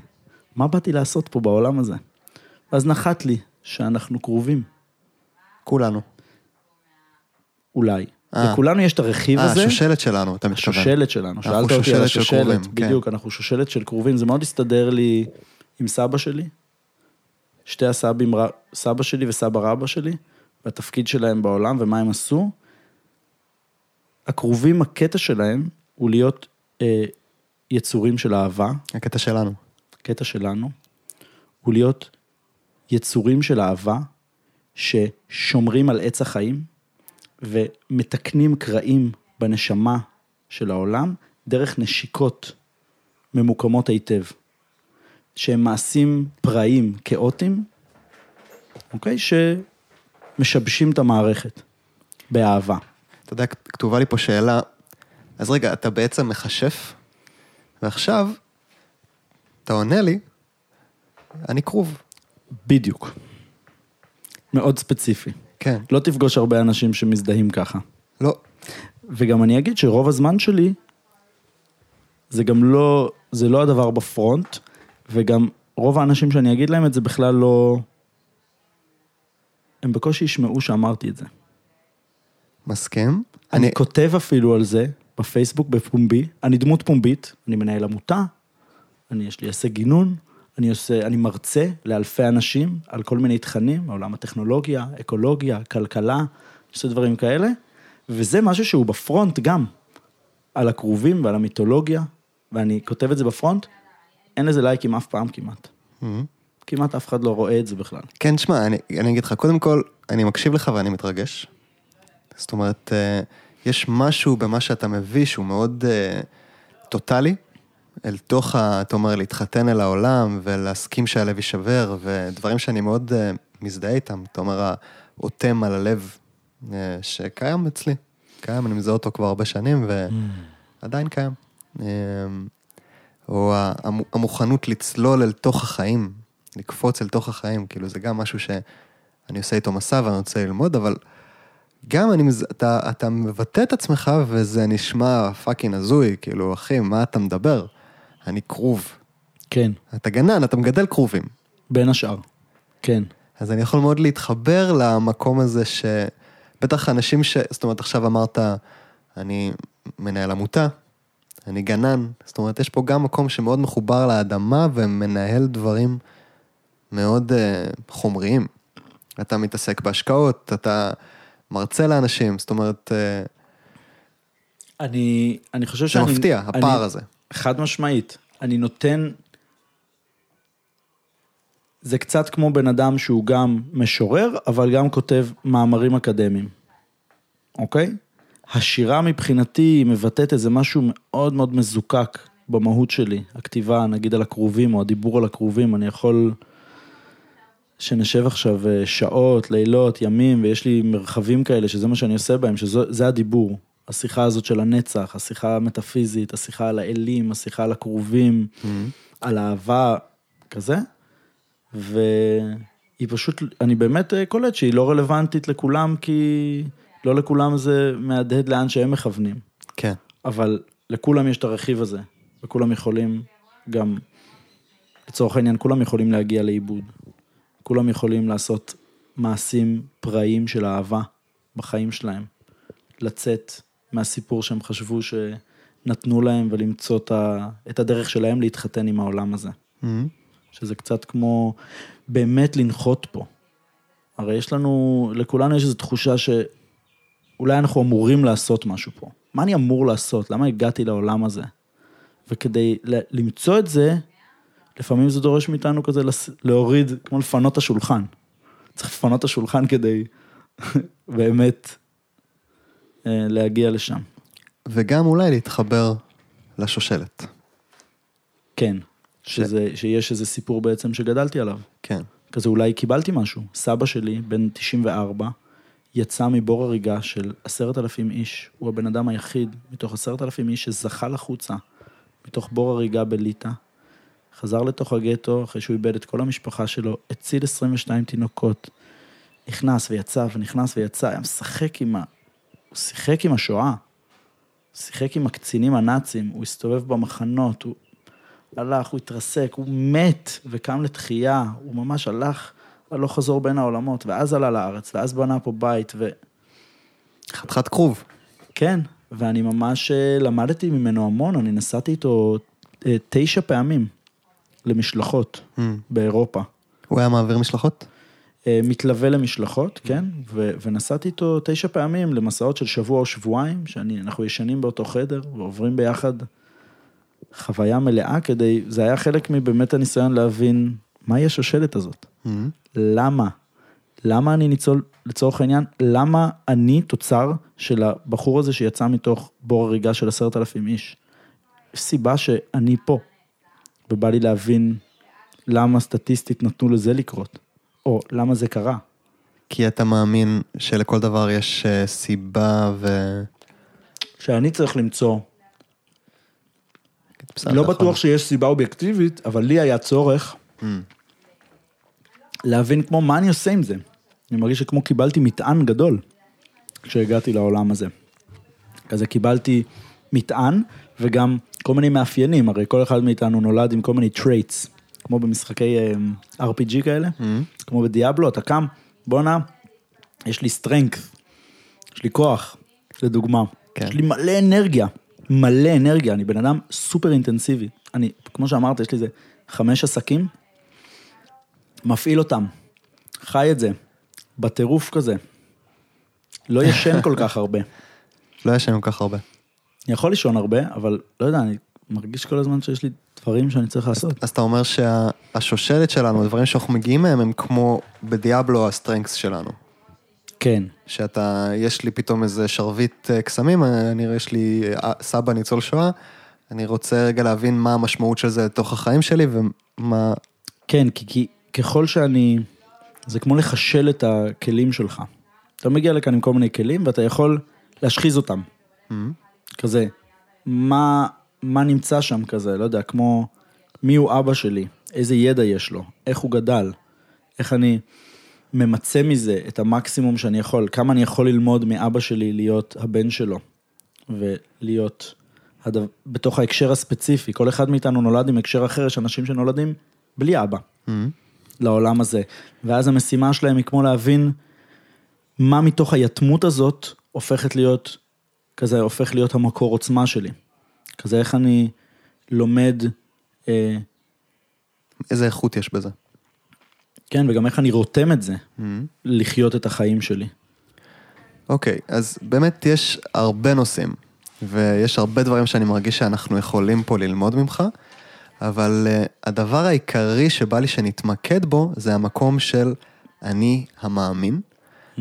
B: מה באתי לעשות פה בעולם הזה? ואז נחת לי שאנחנו קרובים,
A: כולנו.
B: אולי.
A: אה.
B: לכולנו יש את הרכיב
A: אה,
B: הזה.
A: השושלת שלנו, אתה מתכוון.
B: השושלת שלנו, שאלת אותי על
A: שושלת של
B: השושלת,
A: כן.
B: בדיוק, אנחנו שושלת של קרובים, זה מאוד הסתדר לי עם סבא שלי, שתי הסבים, סבא שלי וסבא רבא שלי, והתפקיד שלהם בעולם ומה הם עשו. הקרובים, הקטע שלהם הוא להיות אה, יצורים של אהבה,
A: הקטע שלנו.
B: הקטע שלנו, הוא להיות יצורים של אהבה, ששומרים על עץ החיים, ומתקנים קרעים בנשמה של העולם, דרך נשיקות ממוקמות היטב. שהם מעשים פראיים, כאוטיים, אוקיי? שמשבשים את המערכת, באהבה.
A: אתה יודע, כתובה לי פה שאלה, אז רגע, אתה בעצם מכשף, ועכשיו, אתה עונה לי, אני כרוב.
B: בדיוק. מאוד ספציפי.
A: כן.
B: לא תפגוש הרבה אנשים שמזדהים ככה.
A: לא.
B: וגם אני אגיד שרוב הזמן שלי, זה גם לא, זה לא הדבר בפרונט, וגם רוב האנשים שאני אגיד להם את זה בכלל לא... הם בקושי ישמעו שאמרתי את זה.
A: מסכים?
B: אני, אני כותב אפילו על זה בפייסבוק בפומבי, אני דמות פומבית, אני מנהל עמותה, אני יש לי הישג גינון, אני עושה, אני מרצה לאלפי אנשים על כל מיני תכנים, מעולם הטכנולוגיה, אקולוגיה, כלכלה, עושה דברים כאלה, וזה משהו שהוא בפרונט גם, על הכרובים ועל המיתולוגיה, ואני כותב את זה בפרונט, אין לזה לייקים אף פעם כמעט.
A: מהמם.
B: כמעט אף אחד לא רואה את זה בכלל.
A: כן, שמע, אני, אני אגיד לך, קודם כל, אני מקשיב לך ואני מתרגש. זאת אומרת, אה, יש משהו במה שאתה מביא שהוא מאוד אה, טוטאלי, אל תוך, ה, אתה אומר, להתחתן אל העולם ולהסכים שהלב יישבר, ודברים שאני מאוד אה, מזדהה איתם. אתה אומר, האוטם על הלב, אה, שקיים אצלי. קיים, אני מזהה אותו כבר הרבה שנים, ועדיין קיים. אה, או המ- המוכנות לצלול אל תוך החיים, לקפוץ אל תוך החיים, כאילו זה גם משהו שאני עושה איתו מסע ואני רוצה ללמוד, אבל גם אני, אתה, אתה מבטא את עצמך וזה נשמע פאקינג הזוי, כאילו, אחי, מה אתה מדבר? אני כרוב.
B: כן,
A: אתה גנן, אתה מגדל כרובים.
B: בין השאר. כן.
A: אז אני יכול מאוד להתחבר למקום הזה ש... בטח אנשים ש... זאת אומרת, עכשיו אמרת, אני מנהל עמותה, אני גנן, זאת אומרת, יש פה גם מקום שמאוד מחובר לאדמה ומנהל דברים מאוד uh, חומריים. אתה מתעסק בהשקעות, אתה מרצה לאנשים, זאת אומרת, uh,
B: אני, אני חושב
A: זה
B: שאני...
A: מפתיע,
B: אני-
A: הפער הזה.
B: חד משמעית. אני נותן... זה קצת כמו בן אדם שהוא גם משורר, אבל גם כותב מאמרים אקדמיים, אוקיי? השירה מבחינתי היא מבטאת איזה משהו מאוד מאוד מזוקק במהות שלי. הכתיבה, נגיד על הכרובים, או הדיבור על הכרובים, אני יכול שנשב עכשיו אה, שעות, לילות, ימים, ויש לי מרחבים כאלה, שזה מה שאני עושה בהם, שזה הדיבור. השיחה הזאת של הנצח, השיחה המטאפיזית, השיחה על האלים, השיחה על הכרובים, על אהבה, כזה. והיא פשוט, אני באמת אה, קולט שהיא לא רלוונטית לכולם, כי לא לכולם זה מהדהד לאן שהם מכוונים,
A: כן.
B: אבל לכולם יש את הרכיב הזה, וכולם יכולים גם, לצורך העניין, כולם יכולים להגיע לאיבוד. כולם יכולים לעשות מעשים פראיים של אהבה בחיים שלהם. לצאת מהסיפור שהם חשבו שנתנו להם ולמצוא את הדרך שלהם להתחתן עם העולם הזה.
A: מהמם.
B: שזה קצת כמו באמת לנחות פה. הרי יש לנו, לכולנו יש איזו תחושה שאולי אנחנו אמורים לעשות משהו פה. מה אני אמור לעשות? למה הגעתי לעולם הזה? וכדי למצוא את זה, לפעמים זה דורש מאיתנו כזה להוריד, כמו לפנות את השולחן. צריך לפנות את השולחן כדי [laughs] באמת להגיע לשם.
A: וגם אולי להתחבר לשושלת.
B: כן, שזה, שיש איזה סיפור בעצם שגדלתי עליו.
A: כן.
B: כזה אולי קיבלתי משהו. סבא שלי, בן 94, יצא מבור הריגה של עשרת אלפים איש. הוא הבן אדם היחיד מתוך עשרת אלפים איש שזכה לחוצה מתוך בור הריגה בליטא. חזר לתוך הגטו אחרי שהוא איבד את כל המשפחה שלו, הציל 22 תינוקות. נכנס ויצא ונכנס ויצא, היה משחק עם ה... שיחק עם השואה. שיחק עם הקצינים הנאצים, הוא הסתובב במחנות, הוא הלך, הוא התרסק, הוא מת וקם לתחייה, הוא ממש הלך הלוך חזור בין העולמות, ואז עלה לארץ, ואז בנה פה בית, ו...
A: חתיכת כרוב.
B: כן, ואני ממש אה, למדתי ממנו המון, אני נסעתי איתו אה, תשע פעמים למשלחות
A: Mm.
B: באירופה.
A: הוא היה מעביר משלחות?
B: אה, מתלווה למשלחות, כן, ו- ונסעתי איתו תשע פעמים למסעות של שבוע או שבועיים, שאנחנו ישנים באותו חדר ועוברים ביחד חוויה מלאה כדי, זה היה חלק מבאמת הניסיון להבין מהי השושלת הזאת.
A: מהמם.
B: למה? למה אני ניצול, לצורך העניין, למה אני תוצר של הבחור הזה שיצא מתוך בור הריגה של עשרת אלפים איש? יש סיבה שאני פה, ובא לי להבין למה סטטיסטית נתנו לזה לקרות, או למה זה קרה.
A: כי אתה מאמין שלכל דבר יש אה, סיבה ו...
B: שאני צריך למצוא, לא
A: אתה
B: בטוח שיש סיבה אובייקטיבית, אבל לי היה צורך.
A: Mm.
B: להבין כמו מה אני עושה עם זה. אני מרגיש שכמו קיבלתי מטען גדול כשהגעתי לעולם הזה. כזה קיבלתי מטען וגם כל מיני מאפיינים, הרי כל אחד מאיתנו נולד עם כל מיני traits, כמו במשחקי אה, RPG כאלה,
A: Mm.
B: כמו בדיאבלו, אתה קם, בואנה, יש לי strength, יש לי כוח, לדוגמה.
A: כן.
B: יש לי מלא אנרגיה, מלא אנרגיה, אני בן אדם סופר אינטנסיבי. אני, כמו שאמרת, יש לי איזה חמש עסקים, מפעיל אותם, חי את זה, בטירוף כזה. לא ישן [laughs] כל כך הרבה.
A: לא ישנו כל כך הרבה.
B: אני יכול לישון הרבה, אבל לא יודע, אני מרגיש כל הזמן שיש לי דברים שאני צריך לעשות.
A: אז אתה אומר שהשושלת שלנו, הדברים שאנחנו מגיעים מהם, הם כמו בדיאבלו ה strengths שלנו.
B: כן,
A: שאתה, יש לי פתאום איזה שרביט אה, קסמים, אני, יש לי אה, סבא ניצול שואה, אני רוצה רגע להבין מה המשמעות של זה לתוך החיים שלי ומה...
B: כן, כי, כי ככל שאני... זה כמו לחשל את הכלים שלך. אתה מגיע לכאן עם כל מיני כלים ואתה יכול להשחיז אותם.
A: Mm,
B: כזה, מה, מה נמצא שם כזה, לא יודע, כמו מי הוא אבא שלי, איזה ידע יש לו, איך הוא גדל, איך אני ממצה מזה את המקסימום שאני יכול, כמה אני יכול ללמוד מאבא שלי להיות הבן שלו, ולהיות הדו... בתוך ההקשר הספציפי, כל אחד מאיתנו נולד עם הקשר אחר, יש אנשים שנולדים בלי אבא.
A: mm,
B: לעולם הזה. ואז המשימה שלהם היא כמו להבין מה מתוך היתמות הזאת הופכת להיות, כזה הופך להיות המקור עוצמה שלי. כזה איך אני לומד, אה,
A: איזה איכות יש בזה.
B: כן, וגם איך אני רותם את זה,
A: Mm.
B: לחיות את החיים שלי.
A: אוקיי, אז באמת יש הרבה נושאים, ויש הרבה דברים שאני מרגיש שאנחנו יכולים פה ללמוד ממך, אבל uh, הדבר העיקרי שבא לי שנתמקד בו, זה המקום של אני המאמין.
B: Mm.
A: Um,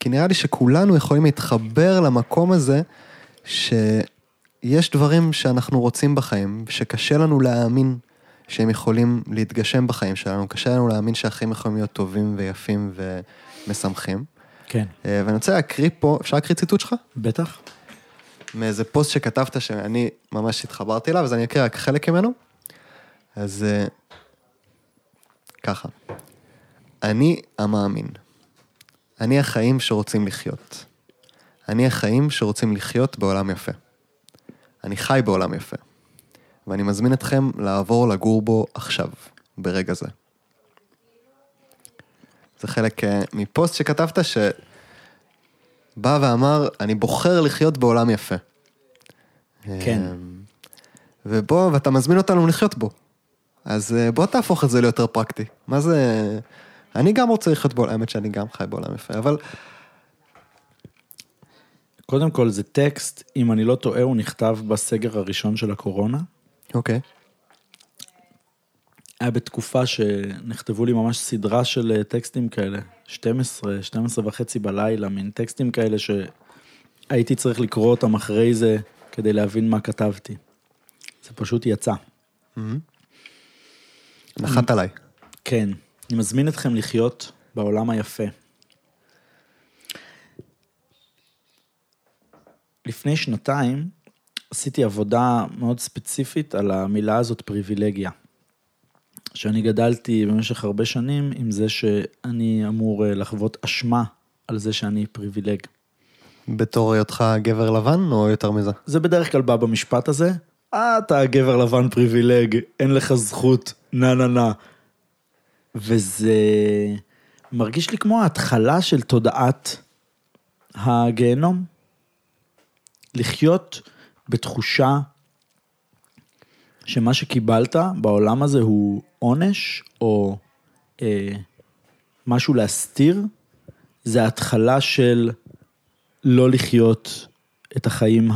A: כי נראה לי שכולנו יכולים להתחבר למקום הזה, שיש דברים שאנחנו רוצים בחיים, שקשה לנו להאמין שהם יכולים להתגשם בחיים שלנו, קשה לנו להאמין שהחיים יכולים להיות טובים ויפים ומשמחים.
B: כן.
A: אה, ואני רוצה להקריא פה, אפשר להקריא ציטוט שלך?
B: בטח.
A: מאיזה פוסט שכתבת שאני ממש התחברתי אליו, אז אני אקריא רק חלק ממנו. אז אה, ככה, אני המאמין. אני החיים שרוצים לחיות. אני החיים שרוצים לחיות בעולם יפה. אני חי בעולם יפה. ואני מזמין אתכם לעבור לגור בו עכשיו, ברגע זה. זה חלק אה, מפוסט שכתבת שבא ואמר, אני בוחר לחיות בעולם יפה.
B: כן.
A: אה, ובוא, ואתה מזמין אותנו לחיות בו. אז אה, בוא תהפוך את זה ליותר פרקטי. מה זה... אני גם רוצה לחיות בעולם, האמת שאני גם חי בעולם יפה, אבל
B: קודם כל זה טקסט, אם אני לא טועה, הוא נכתב בסגר הראשון של הקורונה.
A: אוקיי.
B: היה בתקופה שנכתבו לי ממש סדרה של אה, טקסטים כאלה, 12, 12 וחצי בלילה, מין טקסטים כאלה שהייתי צריך לקרוא אותם אחרי זה כדי להבין מה כתבתי. זה פשוט יצא.
A: נחת עליי.
B: כן, אני מזמין אתכם לחיות בעולם היפה. לפני שנתיים עשיתי עבודה מאוד ספציפית על המילה הזאת פריבילגיה. שאני גדלתי במשך הרבה שנים עם זה שאני אמור אה, לחוות אשמה על זה שאני פריבילג.
A: בתור היותך גבר לבן, או יותר מזה?
B: זה בדרך כלל בא במשפט הזה, אה, אתה גבר לבן פריבילג, אין לך זכות, נה נה נה. וזה מרגיש לי כמו ההתחלה של תודעת הגיהנום. לחיות בתחושה שמה שקיבלת בעולם הזה הוא עונש, או אה, משהו להסתיר, זה ההתחלה של לא לחיות את החיים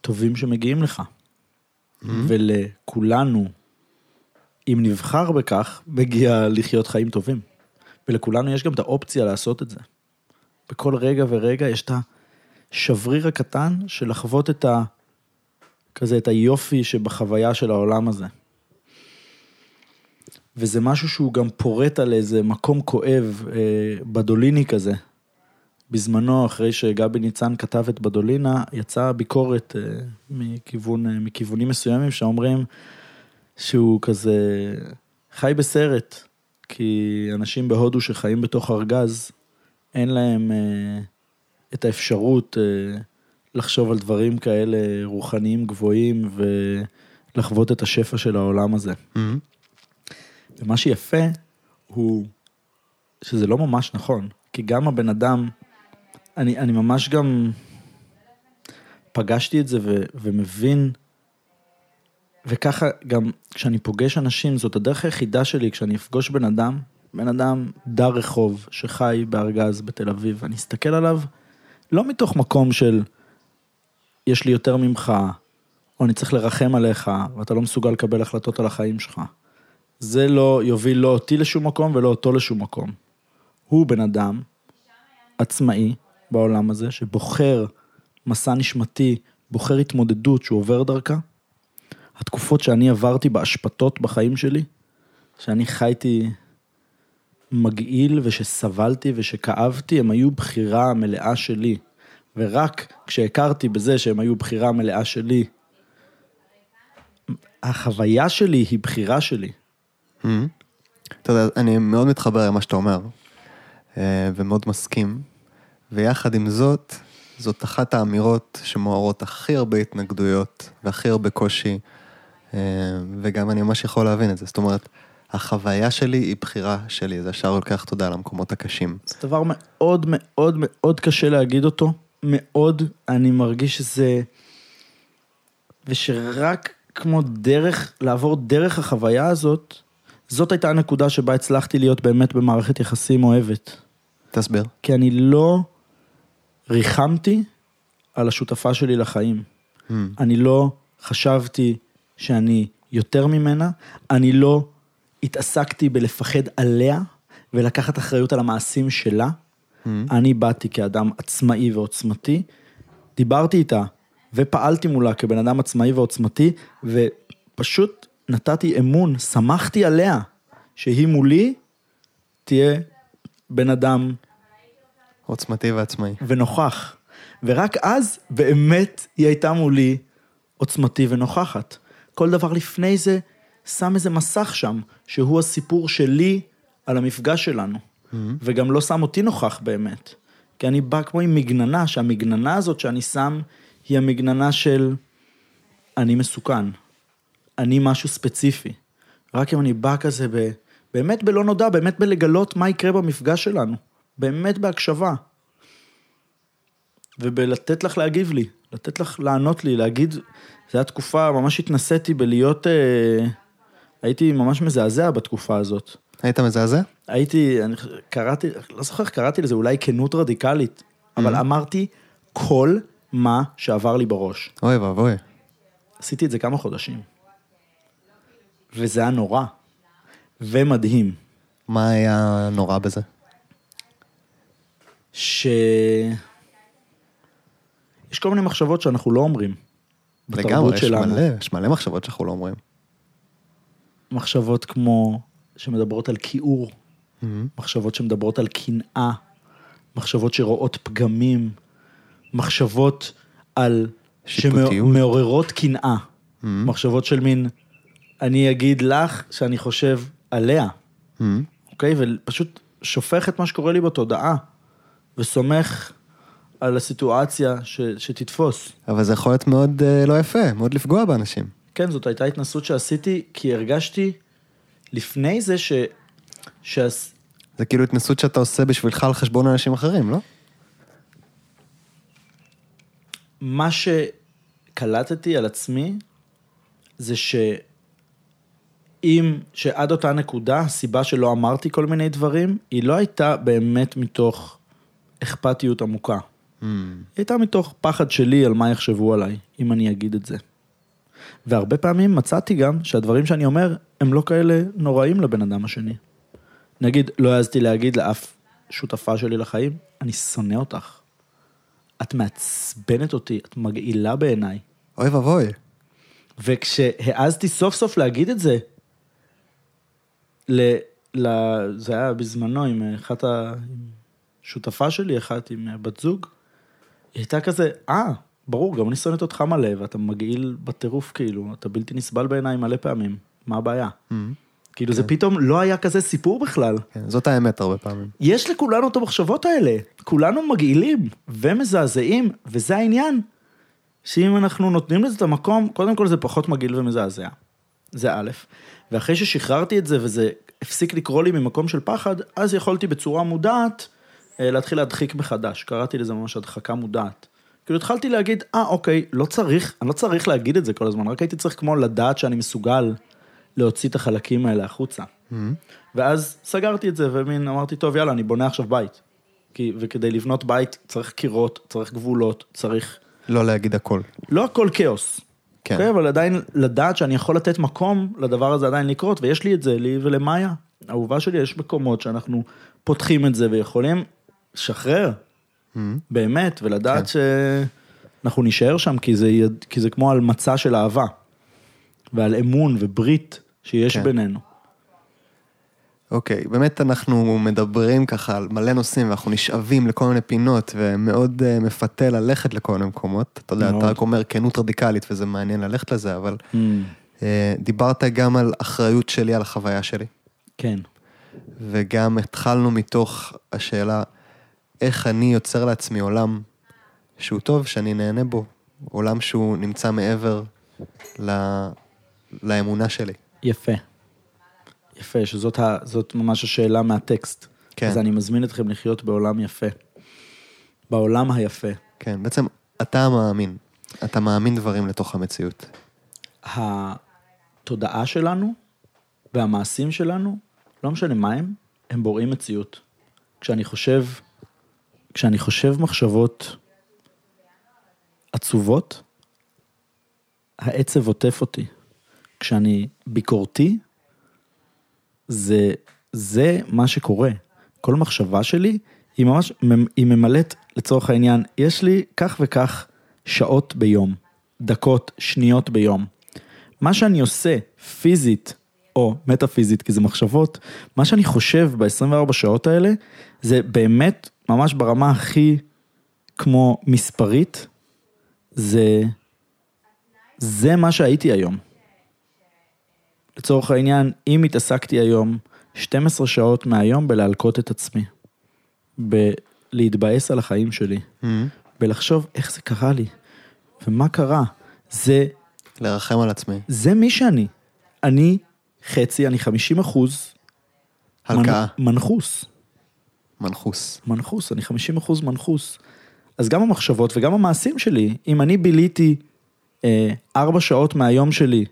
B: הטובים שמגיעים לך. Mm-hmm. ולכולנו, אם נבחר בכך, מגיע לחיות חיים טובים. ולכולנו יש גם את האופציה לעשות את זה. בכל רגע ורגע יש את השבריר הקטן של לחוות את ה... כזה את היופי שבחוויה של העולם הזה. וזה משהו שהוא גם פורט על איזה מקום כואב, אה, בדוליני כזה. בזמנו, אחרי שגבי ניצן כתב את בדולינה, יצאה ביקורת אה, מכיוון, אה, מכיוונים מסוימים שאומרים שהוא כזה חי בסרט, כי אנשים בהודו שחיים בתוך ארגז, אין להם אה, את האפשרות אה, לחשוב על דברים כאלה רוחניים גבוהים ולחוות את השפע של העולם הזה.
A: Mm-hmm.
B: ומה שיפה הוא שזה לא ממש נכון, כי גם הבן אדם, אני, אני ממש גם פגשתי את זה ו, ומבין, וככה גם כשאני פוגש אנשים, זאת הדרך היחידה שלי, כשאני אפגוש בן אדם, בן אדם דר רחוב שחי בארגז בתל אביב, אני אסתכל עליו לא מתוך מקום של יש לי יותר ממך, או אני צריך לרחם עליך, ואתה לא מסוגל לקבל החלטות על החיים שלך. זה לא יוביל לא אותי לשום מקום ולא אותו לשום מקום. הוא בן אדם עצמאי בעולם הזה, שבוחר מסע נשמתי, בוחר התמודדות שהוא עובר דרכה. התקופות שאני עברתי באשפתות בחיים שלי, שאני חייתי מגעיל ושסבלתי ושכאבתי, הם היו בחירה מלאה שלי. ורק כשהכרתי בזה שהם היו בחירה מלאה שלי, החוויה שלי היא בחירה שלי.
A: Mm-hmm. אתה יודע, אני מאוד מתחבר למה שאתה אומר, אה, ומאוד מסכים, ויחד עם זאת, זאת אחת האמירות שמעוררות הכי הרבה התנגדויות והכי הרבה קושי, אה, וגם אני ממש יכול להבין את זה. זאת אומרת, החוויה שלי היא בחירה שלי, זה ישר לוקח תודה למקומות הקשים.
B: זה דבר מאוד מאוד מאוד קשה להגיד אותו, מאוד, אני מרגיש שזה... ושרק כמו דרך, לעבור דרך החוויה הזאת, זאת הייתה הנקודה שבה הצלחתי להיות באמת במערכת יחסים אוהבת.
A: תסביר.
B: כי אני לא ריחמתי על השותפה שלי לחיים.
A: Mm.
B: אני לא חשבתי שאני יותר ממנה, אני לא התעסקתי בלפחד עליה ולקחת אחריות על המעשים שלה.
A: Mm.
B: אני באתי כאדם עצמאי ועוצמתי, דיברתי איתה ופעלתי מולה כבן אדם עצמאי ועוצמתי, ופשוט נתתי אמון, שמחתי עליה, שהיא מולי תהיה בן אדם
A: עוצמתי ועצמאי.
B: ונוכח. ורק אז באמת היא הייתה מולי עוצמתי ונוכחת. כל דבר לפני זה שם איזה מסך שם, שהוא הסיפור שלי על המפגש שלנו.
A: Mm-hmm.
B: וגם לא שם אותי נוכח באמת. כי אני בא כמו עם מגננה, שהמגננה הזאת שאני שם היא המגננה של אני מסוכן, אני משהו ספציפי. רק אם אני בא כזה ב... באמת בלא נודע, באמת בלגלות מה יקרה במפגש שלנו. באמת בהקשבה. ובלתת לך להגיב לי, לתת לך לענות לי, להגיד, זו הייתה תקופה, ממש התנסיתי בלהיות, אה, הייתי ממש מזעזע בתקופה הזאת.
A: היית מזעזע?
B: הייתי, אני קראתי, לא זוכר איך קראתי לזה, אולי כנות רדיקלית, אבל אמרתי כל מה שעבר לי בראש.
A: אוי ואבוי.
B: עשיתי את זה כמה חודשים. וזה היה נורא. ומדהים.
A: מה היה נורא בזה?
B: ש... יש כל מיני מחשבות שאנחנו לא אומרים. בתרבות
A: לגמרי, יש
B: שלנו.
A: מלא, יש מלא מחשבות שאנחנו לא אומרים.
B: מחשבות כמו שמדברות על כיעור, מחשבות שמדברות על קנאה, מחשבות שרואות פגמים, מחשבות על...
A: שיפוטיות.
B: שמעוררות קנאה, מחשבות של מין, אני אגיד לך שאני חושב עליה, אוקיי? ופשוט שופך את מה שקורה לי בתודעה, וסומך על הסיטואציה ש, שתתפוס.
A: אבל זה יכול להיות מאוד אה, לא יפה, מאוד לפגוע באנשים.
B: כן, זאת הייתה התנסות שעשיתי, כי הרגשתי לפני זה ש... שהס...
A: זה כאילו התנסות שאתה עושה בשבילך על חשבון אנשים אחרים, לא?
B: מה שקלטתי על עצמי, זה שאם, שעד אותה נקודה, הסיבה שלא אמרתי כל מיני דברים, היא לא הייתה באמת מתוך אכפתיות עמוקה. היא הייתה מתוך פחד שלי על מה יחשבו עליי, אם אני אגיד את זה. והרבה פעמים מצאתי גם שהדברים שאני אומר, הם לא כאלה נוראים לבן אדם השני. נגיד, לא העזתי להגיד לאף שותפה שלי לחיים, אני שונא אותך. את מעצבנת אותי, את מגעילה בעיניי.
A: אוי ואבוי.
B: וכשהעזתי סוף סוף להגיד את זה, ל, ל, זה היה בזמנו עם אחת ה... עם שותפה שלי, אחת עם בת זוג, היא הייתה כזה, אה, ברור, גם אני שונאת אותך מלא, ואתה מגעיל בטירוף כאילו, אתה בלתי נסבל בעיניי מלא פעמים, מה הבעיה? כאילו זה פתאום לא היה כזה סיפור בכלל.
A: כן, זאת האמת הרבה פעמים.
B: יש לכולנו את המחשבות האלה, כולנו מגעילים ומזעזעים, וזה העניין. שאם אנחנו נותנים לזה את המקום, קודם כל זה פחות מגעיל ומזעזע. זה א', ואחרי ששחררתי את זה וזה הפסיק לקרוא לי ממקום של פחד, אז יכולתי בצורה מודעת אה, להתחיל להדחיק מחדש. קראתי לזה ממש הדחקה מודעת. כאילו התחלתי להגיד, אה אוקיי, לא צריך, אני לא צריך להגיד את זה כל הזמן, רק הייתי צריך כמו לדעת שאני מסוגל להוציא את החלקים האלה החוצה. ואז סגרתי את זה, ומין אמרתי, טוב, יאללה, אני בונה עכשיו בית. כי, וכדי לבנות בית צריך קירות, צריך גבולות, צריך...
A: לא להגיד הכל.
B: לא הכל כאוס.
A: כן.
B: אוקיי? אבל עדיין לדעת שאני יכול לתת מקום לדבר הזה עדיין לקרות, ויש לי את זה, לי ולמאיה. אהובה שלי, יש מקומות שאנחנו פותחים את זה ויכולים לשחרר, באמת, ולדעת
A: כן.
B: שאנחנו נישאר שם, כי זה, כי זה כמו על מצע של אהבה, ועל אמון וברית שיש
A: כן.
B: בינינו.
A: אוקיי, באמת אנחנו מדברים ככה על מלא נושאים ואנחנו נשאבים לכל מיני פינות ומאוד uh, מפתה ללכת לכל מיני מקומות. אתה יודע. אתה רק אומר כנות רדיקלית וזה מעניין ללכת לזה, אבל
B: Mm,
A: uh, דיברת גם על אחריות שלי על החוויה שלי,
B: כן,
A: וגם התחלנו מתוך השאלה איך אני יוצר לעצמי עולם שהוא טוב, שאני נהנה בו, עולם שהוא נמצא מעבר ל... לאמונה שלי.
B: יפה. יפה, שזאת ה, זאת ממש השאלה מהטקסט.
A: כן.
B: אז אני מזמין אתכם לחיות בעולם יפה. בעולם היפה.
A: כן, בעצם אתה מאמין, אתה מאמין דברים לתוך המציאות.
B: התודעה שלנו והמעשים שלנו, לא משנה מה הם, הם בוראים מציאות. כשאני חושב, כשאני חושב מחשבות עצובות, העצב עוטף אותי. כשאני ביקורתי, זה, זה מה שקורה. כל מחשבה שלי היא ממש, היא ממלאת, לצורך העניין, יש לי כך וכך שעות ביום, דקות, שניות ביום. מה שאני עושה פיזית, או מטאפיזית, כי זה מחשבות, מה שאני חושב ב-24 שעות האלה, זה באמת, ממש ברמה הכי כמו מספרית, זה, זה מה שהייתי היום. לצורך העניין, אם התעסקתי היום 12 שעות מהיום בלהלקות את עצמי, להתבאס על החיים שלי,
A: Mm.
B: בלחשוב איך זה קרה לי, ומה קרה. זה,
A: לרחם על עצמי.
B: זה מי שאני. אני חצי, אני 50 אחוז.
A: הלקאה.
B: מנ- מנחוס.
A: מנחוס.
B: מנחוס, אני 50 אחוז מנחוס. אז גם המחשבות וגם המעשים שלי, אם אני ביליתי אה, ארבע שעות מהיום שלי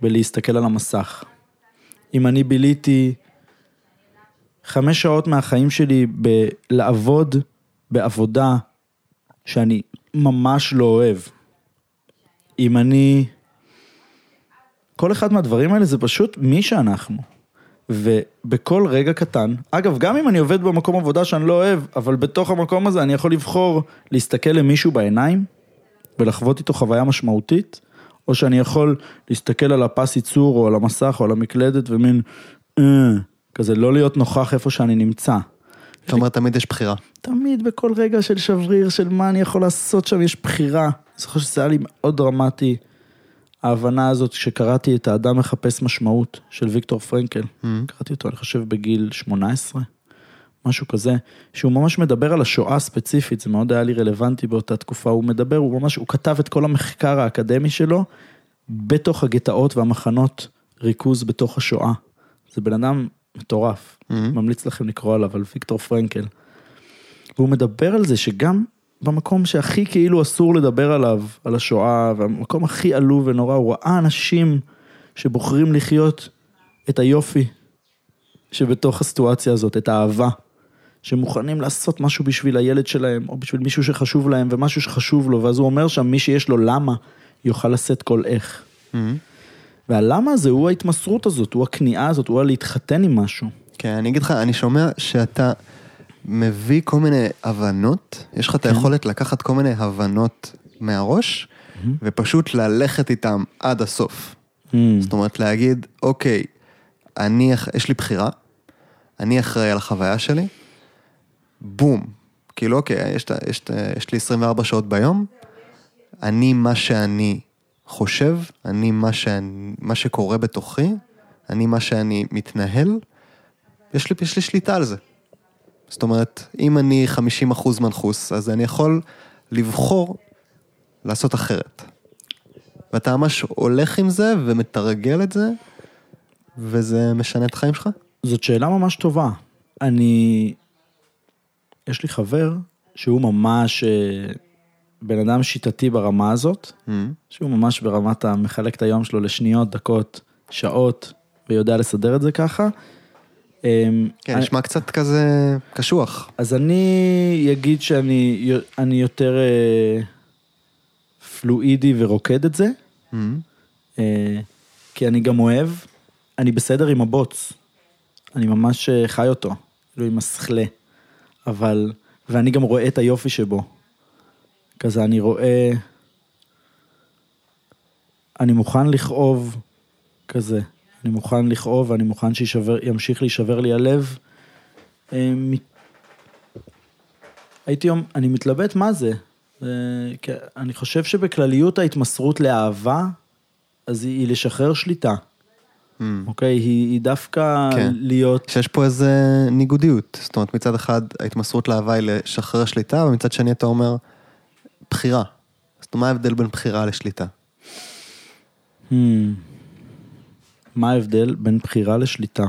B: בלהסתכל על המסך, אם אני ביליתי חמש שעות מהחיים שלי בלעבוד בעבודה שאני ממש לא אוהב, אם אני... כל אחד מהדברים האלה זה פשוט מי שאנחנו. ובכל רגע קטן, אגב, גם אם אני עובד במקום עבודה שאני לא אוהב, אבל בתוך המקום הזה אני יכול לבחור להסתכל למישהו בעיניים ולחוות איתו חוויה משמעותית, או שאני יכול להסתכל על הפס ייצור או על המסך או על המקלדת ומין, אה, כזה לא להיות נוכח איפה שאני נמצא.
A: זאת אומרת, תמיד יש בחירה.
B: תמיד בכל רגע של שבריר, של מה אני יכול לעשות שם, יש בחירה. אני זוכר שזה היה לי מאוד דרמטי, ההבנה הזאת, כשקראתי את האדם מחפש משמעות של ויקטור פרנקל.
A: Mm.
B: קראתי אותו, אני חושב, בגיל 18, משהו כזה, שהוא ממש מדבר על השואה ספציפית, זה מאוד היה לי רלוונטי באותה תקופה, הוא מדבר, הוא ממש, הוא כתב את כל המחקר האקדמי שלו בתוך הגטאות והמחנות ריכוז בתוך השואה. זה בן אדם מטורף,
A: Mhm.
B: ממליץ לכם לקרוא עליו, על ויקטור פרנקל. והוא מדבר על זה שגם במקום שהכי כאילו אסור לדבר עליו, על השואה, והמקום הכי עלוב ונורא, הוא ראה אנשים שבוחרים לחיות את היופי שבתוך הסיטואציה הזאת, את האהבה, שמוכנים לעשות משהו בשביל הילד שלהם, או בשביל מישהו שחשוב להם, ומשהו שחשוב לו, ואז הוא אומר שם, מי שיש לו למה, יוכל לשאת כל איך.
A: Mm.
B: והלמה הזה הוא ההתמסרות הזאת, הוא הכניעה הזאת, הוא הלהתחתן עם משהו.
A: כן, אני אגיד לך, אני שומע שאתה מביא כל מיני הבנות, יש לך את
B: כן.
A: היכולת לקחת כל מיני הבנות מהראש, ופשוט ללכת איתם עד הסוף.
B: Mm.
A: זאת אומרת, להגיד, אוקיי, אני, יש לי בחירה, אני אחראי על החוויה שלי, בום. כאילו, אוקיי, יש, יש, יש לי 24 שעות ביום, אני מה שאני חושב, אני מה, שאני, מה שקורה בתוכי, אני מה שאני מתנהל, יש לי, יש לי שליטה על זה. זאת אומרת, אם אני 50% מנחוס, אז אני יכול לבחור לעשות אחרת. ואתה ממש הולך עם זה ומתרגל את זה, וזה משנה את החיים שלך?
B: זאת שאלה ממש טובה. אני... יש לי חבר שהוא ממש אה, בן אדם שיטתי ברמה הזאת,
A: Mm.
B: שהוא ממש ברמת המחלק את היום שלו לשניות, דקות, שעות, ויודע לסדר את זה ככה. אמ,
A: כן,
B: אני-
A: נשמע קצת כזה קשוח.
B: אז אני אגיד שאני אני יותר אה, פלואידי ורוקד את זה,
A: Mm.
B: אה, כי אני גם אוהב, אני בסדר עם הבוץ. אני ממש אה, חי אותו, כאילו עם הסכלה. אבל, ואני גם רואה את היופי שבו. כזה, אני רואה... אני מוכן לכאוב, כזה. אני מוכן לכאוב, ואני מוכן שימשיך להישבר לי הלב. אה, מ- הייתי אומר, אני מתלבט מה זה. אה, אני חושב שבכלליות ההתמסרות לאהבה, אז היא, היא לשחרר שליטה,
A: Mm.
B: אוקיי? היא, היא דווקא
A: כן.
B: להיות...
A: שיש פה איזה ניגודיות. זאת אומרת, מצד אחד ההתמסרות לאהבה היא לשחרר שליטה, ומצד שני אתה אומר, בחירה. זאת אומרת, מה ההבדל בין בחירה לשליטה?
B: Hmm, מה ההבדל בין בחירה לשליטה?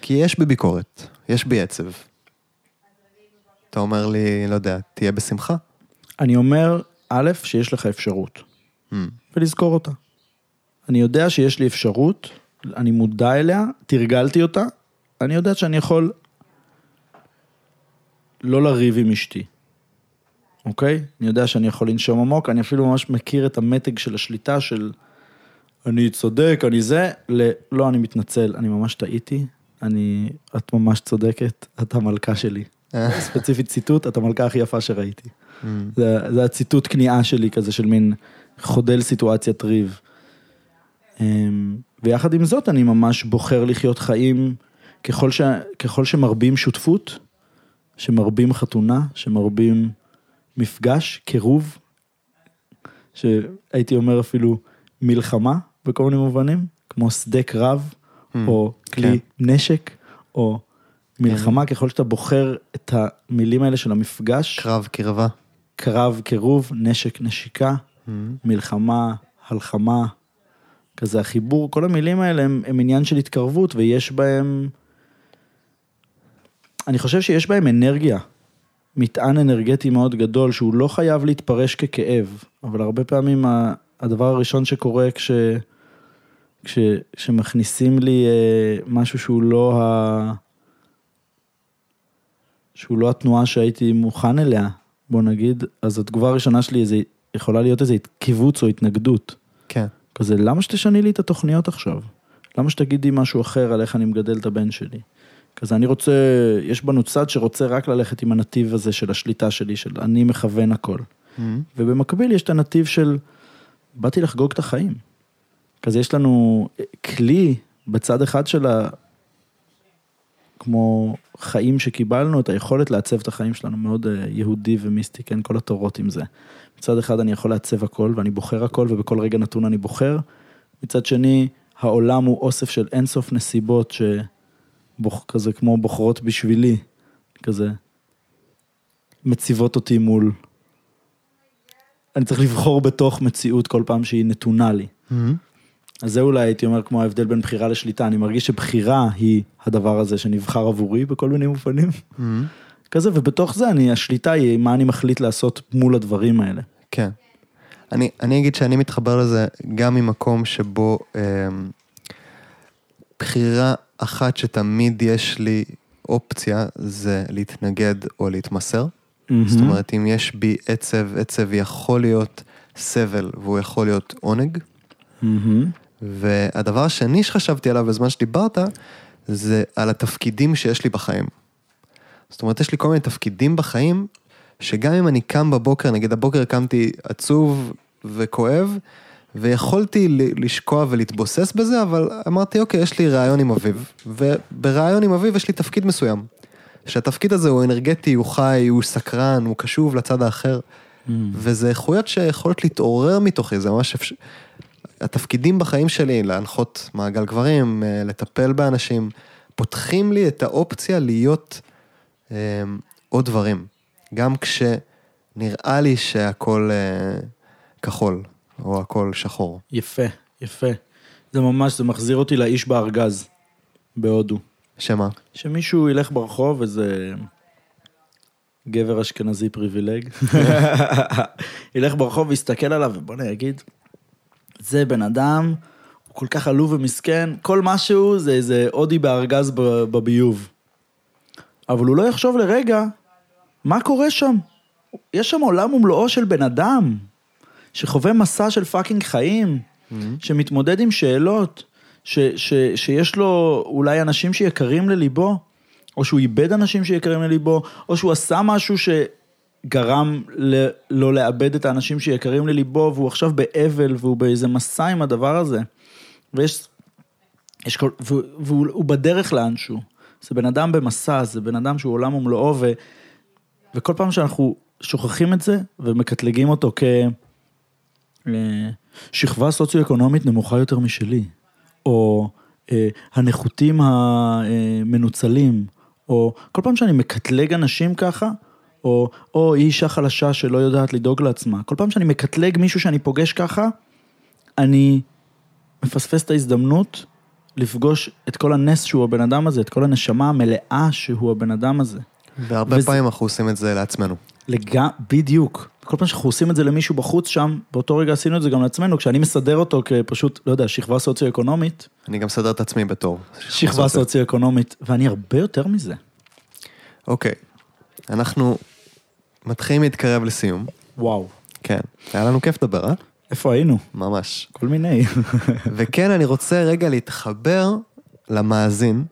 A: כי יש בי ביקורת, יש בי עצב. אתה אומר לי, לא יודע, תהיה בשמחה?
B: אני אומר, א', שיש לך אפשרות,
A: Mm.
B: ולזכור אותה. אני יודע שיש לי אפשרות, אני מודע אליה, תרגלתי אותה, אני יודע שאני יכול לא לריב עם אשתי, אוקיי? אני יודע שאני יכול לנשום עמוק, אני אפילו ממש מכיר את המתג של השליטה של אני צודק, אני זה, ל... לא, אני מתנצל, אני ממש טעיתי, אני, את ממש צודקת, את המלכה שלי.
A: אה.
B: ספציפית ציטוט, את המלכה הכי יפה שראיתי.
A: Mm.
B: זה, זה הציטוט כניעה שלי כזה של מין חודל סיטואציית ריב. אמ, ויחד עם זאת אני ממש בוחר לחיות חיים ככל, ש, ככל שמרבים שותפות, שמרבים חתונה, שמרבים מפגש, קירוב, שהייתי אומר אפילו מלחמה בכל מיני מובנים, כמו שדה קרב,
A: Mm,
B: או כלי
A: כן.
B: נשק, או מלחמה, ככל שאתה בוחר את המילים האלה של המפגש,
A: קרב, קרבה.
B: קרב, קירוב, נשק, נשיקה, מלחמה, הלחמה, כזה החיבור, כל המילים האלה הם, הם עניין של התקרבות ויש בהם, אני חושב שיש בהם אנרגיה, מטען אנרגטי מאוד גדול שהוא לא חייב להתפרש ככאב, אבל הרבה פעמים הדבר הראשון שקורה כש... כש, כשמכניסים לי אה, משהו שהוא לא ה... שהוא לא התנועה שהייתי מוכן אליה, בוא נגיד, אז התגובה הראשונה שלי זה יכולה להיות איזה קיבוץ או התנגדות.
A: כן.
B: כזה, למה שתשני לי את התוכניות עכשיו? למה שתגידי משהו אחר על איך אני מגדל את הבן שלי? כזה, אני רוצה, יש בנו צד שרוצה רק ללכת עם הנתיב הזה של השליטה שלי, של אני מכוון הכל. ובמקביל יש את הנתיב של, באתי לחגוג את החיים. כזה, יש לנו כלי בצד אחד של ה... כמו חיים שקיבלנו, את היכולת לעצב את החיים שלנו, מאוד אה, יהודי ומיסטי, כן, כל התורות עם זה. מצד אחד אני יכול לעצב הכל, ואני בוחר הכל, ובכל רגע נתון אני בוחר. מצד שני, העולם הוא אוסף של אינסוף נסיבות שכזה כמו בוחרות בשבילי, כזה מציבות אותי מול... אני צריך לבחור בתוך מציאות כל פעם שהיא נתונה לי. אז זה אולי הייתי אומר כמו ההבדל בין בחירה לשליטה, אני מרגיש שבחירה היא הדבר הזה שנבחר עבורי בכל מיני מובנים. כזה, ובתוך זה אני, השליטה היא מה אני מחליט לעשות מול הדברים האלה.
A: כן. אני, אני אגיד שאני מתחבר לזה גם ממקום שבו אה, בחירה אחת שתמיד יש לי אופציה זה להתנגד או להתמסר. זאת אומרת, אם יש בי עצב, עצב יכול להיות סבל והוא יכול להיות עונג.
B: מהמם.
A: והדבר השני שחשבתי עליו בזמן שדיברת, זה על התפקידים שיש לי בחיים. זאת אומרת, יש לי כל מיני תפקידים בחיים, שגם אם אני קם בבוקר, נגיד הבוקר קמתי עצוב וכואב, ויכולתי לשקוע ולהתבוסס בזה, אבל אמרתי, אוקיי, יש לי ראיון עם אביב, ובראיון עם אביב יש לי תפקיד מסוים. שהתפקיד הזה הוא אנרגטי, הוא חי, הוא סקרן, הוא קשוב לצד האחר. וזה איכויות שיכולות להתעורר מתוכי, זה ממש אפשר... התפקידים בחיים שלי, להנחות מעגל גברים, אה, לטפל באנשים, פותחים לי את האופציה להיות אה, עוד דברים. גם כשנראה לי שהכל אה, כחול, או הכל שחור.
B: יפה, יפה. זה ממש, זה מחזיר אותי לאיש בארגז, בהודו.
A: שמה?
B: שמישהו ילך ברחוב, איזה גבר אשכנזי פריבילג, [laughs] ילך ברחוב ויסתכל עליו, ובוא'נה, יגיד, זה בן אדם, הוא כל כך עלוב ומסכן, כל משהו זה איזה הודי בארגז בביוב. אבל הוא לא יחשוב לרגע, מה קורה שם? יש שם עולם ומלואו של בן אדם, שחווה מסע של fucking חיים, שמתמודד עם שאלות, ש, ש, שיש לו אולי אנשים שיקרים לליבו, או שהוא איבד אנשים שיקרים לליבו, או שהוא עשה משהו שגרם ל, לא לאבד את האנשים שיקרים לליבו, והוא עכשיו באבל, והוא באיזה מסע עם הדבר הזה. ויש, יש כל, והוא, והוא הוא בדרך לאנשהו. זה בן אדם במסע, זה בן אדם שהוא עולם ומלואו, ו, וכל פעם שאנחנו שוכחים את זה ומקטלגים אותו כ... אה, שכבה סוציו-אקונומית נמוכה יותר משלי, או אה, הנחותים המנוצלים, או כל פעם שאני מקטלג אנשים ככה, או, או היא אישה חלשה שלא יודעת לדאוג לעצמה, כל פעם שאני מקטלג מישהו שאני פוגש ככה, אני מפספס את ההזדמנות לפגוש את כל הנס שהוא הבן אדם הזה, את כל הנשמה המלאה שהוא הבן אדם הזה.
A: והרבה
B: וזה-
A: פעמים אנחנו עושים את זה לעצמנו.
B: לג... בדיוק. כל פעם שאנחנו עושים את זה למישהו בחוץ שם, באותו רגע עשינו את זה גם לעצמנו, כשאני מסדר אותו כפשוט, לא יודע, שכבה סוציו-אקונומית,
A: אני גם מסדר את עצמי בתור.
B: שכבה סוציו-אקונומית, ואני הרבה יותר מזה.
A: אוקיי, אנחנו מתחילים להתקרב לסיום.
B: וואו.
A: כן, היה לנו כיף לדבר, אה?
B: איפה היינו?
A: ממש.
B: כל מיני. [laughs]
A: וכן, אני רוצה רגע להתחבר למאזין,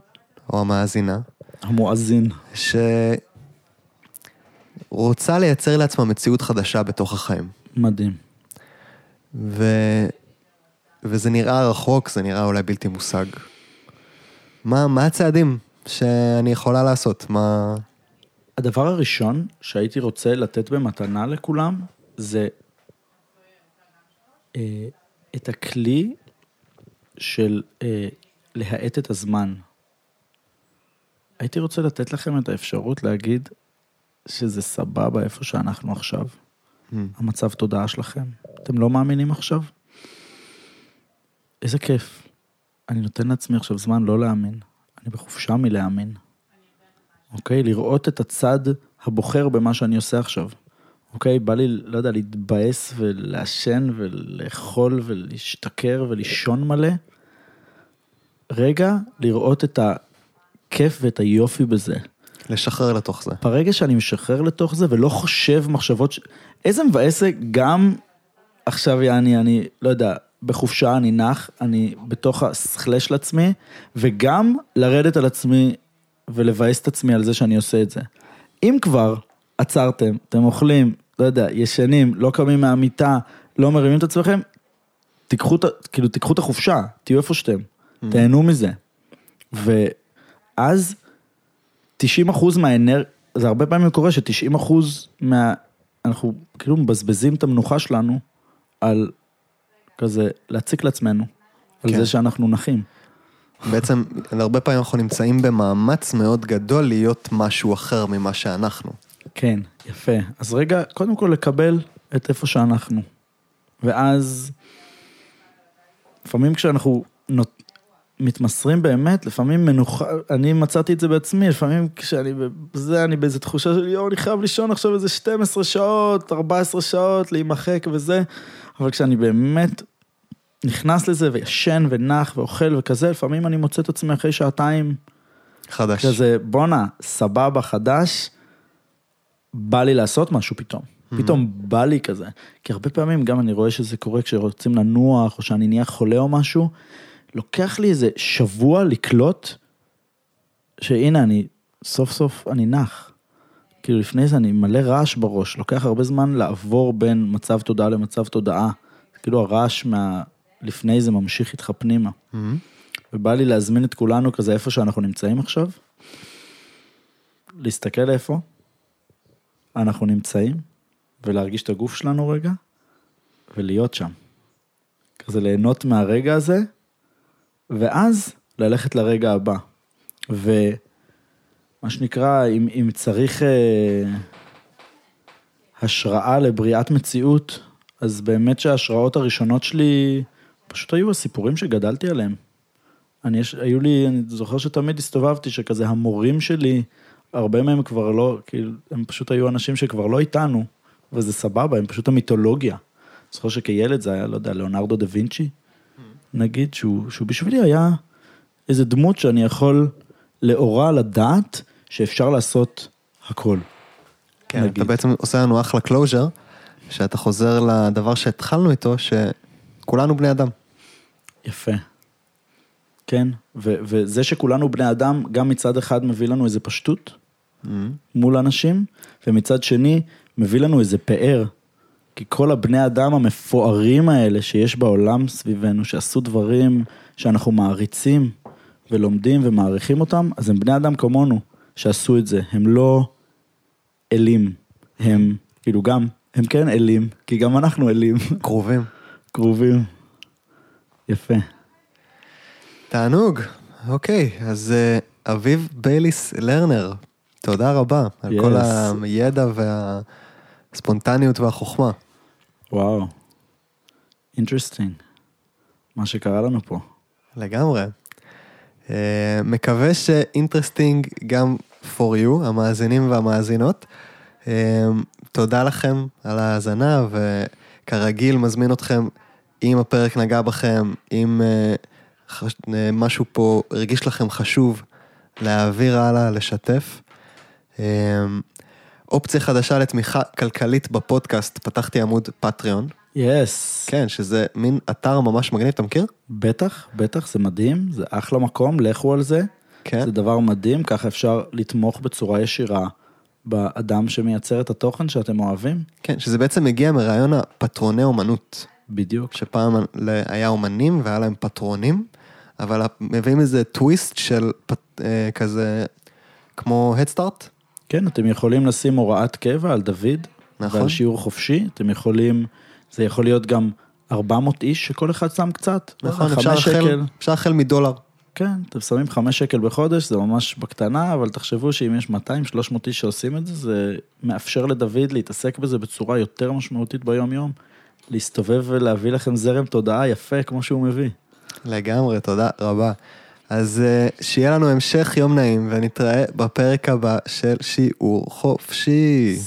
A: או המאזינה,
B: המואזין.
A: שרוצה לייצר לעצמה מציאות חדשה בתוך החיים.
B: מדהים.
A: ו... וזה נראה רחוק, זה נראה אולי בלתי מושג. מה, מה הצעדים שאני יכולה לעשות? מה...
B: הדבר הראשון שהייתי רוצה לתת במתנה לכולם, זה אה, את הכלי של אה, להאט את הזמן. הייתי רוצה לתת לכם את האפשרות להגיד שזה סבבה איפה שאנחנו עכשיו.
A: Mm.
B: המצב תודעה שלכם. אתם לא מאמינים עכשיו? איזה כיף. אני נותן לעצמי עכשיו זמן לא להאמין. אני בחופשה מלהאמין. אוקיי? לראות את הצד הבוחר במה שאני עושה עכשיו. אוקיי? בא לי, לא יודע, להתבאס ולעשן ולאכול ולהשתכר ולישון מלא. רגע, לראות את הכיף ואת היופי בזה.
A: לשחרר לתוך זה.
B: ברגע שאני משחרר לתוך זה ולא חושב מחשבות, ש... איזה מבאס זה גם עכשיו יעני, אני לא יודע, בחופשה אני נח, אני בתוך הסכלה של עצמי, וגם לרדת על עצמי ולבאס את עצמי על זה שאני עושה את זה. אם כבר עצרתם, אתם אוכלים, לא יודע, ישנים, לא קמים מהמיטה, לא מרימים את עצמכם, תיקחו, כאילו, תיקחו את החופשה, תהיו איפה שאתם, תהנו מזה. ואז 90 אחוז מהאנרגיה, זה הרבה פעמים קורה ש-90 אחוז מה... אנחנו כאילו מבזבזים את המנוחה שלנו על כזה להציק לעצמנו, על
A: כן.
B: זה שאנחנו נחים.
A: בעצם, הרבה פעמים אנחנו נמצאים במאמץ מאוד גדול להיות משהו אחר ממה שאנחנו.
B: כן, יפה. אז רגע, קודם כל לקבל את איפה שאנחנו. ואז, לפעמים כשאנחנו נות... מתמסרים באמת, לפעמים מנוחה, אני מצאתי את זה בעצמי, לפעמים כשאני, בזה, אני באיזה תחושה של יואו, אני חייב לישון עכשיו איזה 12 שעות, 14 שעות, להימחק וזה, אבל כשאני באמת נכנס לזה וישן ונח ואוכל וכזה, לפעמים אני מוצא את עצמי אחרי שעתיים,
A: חדש.
B: כזה, בואנה, סבבה, חדש, בא לי לעשות משהו פתאום. פתאום בא לי כזה. כי הרבה פעמים גם אני רואה שזה קורה כשרוצים לנוח, או שאני נהיה חולה או משהו, לוקח לי איזה שבוע לקלוט, שהנה, אני, סוף סוף אני נח. כאילו לפני זה אני מלא רעש בראש, לוקח הרבה זמן לעבור בין מצב תודעה למצב תודעה. כאילו הרעש מה... לפני זה ממשיך איתך פנימה.
A: מהמם.
B: ובא לי להזמין את כולנו כזה איפה שאנחנו נמצאים עכשיו, להסתכל איפה אנחנו נמצאים, ולהרגיש את הגוף שלנו רגע, ולהיות שם. כזה ליהנות מהרגע הזה, ואז ללכת לרגע הבא. ומה שנקרא, אם, אם צריך אה, השראה לבריאת מציאות, אז באמת שההשראות הראשונות שלי פשוט היו הסיפורים שגדלתי עליהם. אני, יש, היו לי, אני זוכר שתמיד הסתובבתי שכזה המורים שלי, הרבה מהם כבר לא, כאילו, הם פשוט היו אנשים שכבר לא איתנו, וזה סבבה, הם פשוט המיתולוגיה. זוכר שכילד זה היה, לא יודע, ליאונרדו דה וינצ'י, נגיד, שהוא, שהוא בשבילי היה איזה דמות שאני יכול לאורו לדעת שאפשר לעשות הכל.
A: כן,
B: נגיד.
A: אתה בעצם עושה לנו אחלה closure, שאתה חוזר לדבר שהתחלנו איתו, שכולנו בני אדם.
B: יפה. כן, ו- וזה שכולנו בני אדם, גם מצד אחד מביא לנו איזה פשטות
A: מהמם.
B: מול אנשים, ומצד שני מביא לנו איזה פאר. כי כל הבני אדם המפוארים האלה שיש בעולם סביבנו, שעשו דברים שאנחנו מעריצים ולומדים ומעריכים אותם, אז הם בני אדם כמונו שעשו את זה. הם לא אלים, הם כאילו גם, הם כן אלים, כי גם אנחנו אלים,
A: קרובים.
B: קרובים. יפה.
A: תענוג. אוקיי, אז אה, אביב בייליס לרנר, תודה רבה על
B: Yes.
A: כל הידע והספונטניות והחוכמה.
B: וואו. Interesting. מה שקרה לנו פה.
A: לגמרי. אה, מקווה ש interesting גם for you, המאזינים והמאזינות. אה, תודה לכם על ההאזנה, וכרגיל מזמין אתכם, אם הפרק נגע בכם, אם אה, חש... אה, משהו פה הרגיש לכם חשוב, להעביר הלאה, לשתף. אה, אופציה חדשה לתמיכה כלכלית בפודקאסט, פתחתי עמוד פטריון.
B: יס.
A: כן, שזה מין אתר ממש מגניב, אתה מכיר?
B: בטח, בטח, זה מדהים, זה אחלה מקום, לכו על זה.
A: כן.
B: זה דבר מדהים, ככה אפשר לתמוך בצורה ישירה באדם שמייצר את התוכן שאתם אוהבים.
A: כן, שזה בעצם מגיע מרעיון הפטרוני אומנות,
B: בדיוק.
A: שפעם היה אומנים והיה להם פטרונים, אבל מביאים איזה טוויסט של פט, אה, כזה, כמו הדסטארט,
B: כן, אתם יכולים לשים הוראת קבע על דוד,
A: נכון.
B: ועל שיעור חופשי, אתם יכולים, זה יכול להיות גם 400 איש שכל אחד שם קצת.
A: נכון, אפשר החל. אפשר החל מדולר.
B: כן, אתם שמים חמש שקל בחודש, זה ממש בקטנה, אבל תחשבו שאם יש 200-300 איש שעושים את זה, זה מאפשר לדוד להתעסק בזה בצורה יותר משמעותית ביום-יום. להסתובב ולהביא לכם זרם תודעה יפה כמו שהוא מביא.
A: לגמרי, תודה רבה. אז אה, שיהיה לנו המשך יום נעים, ונתראה בפרק הבא של שיעור חופשי.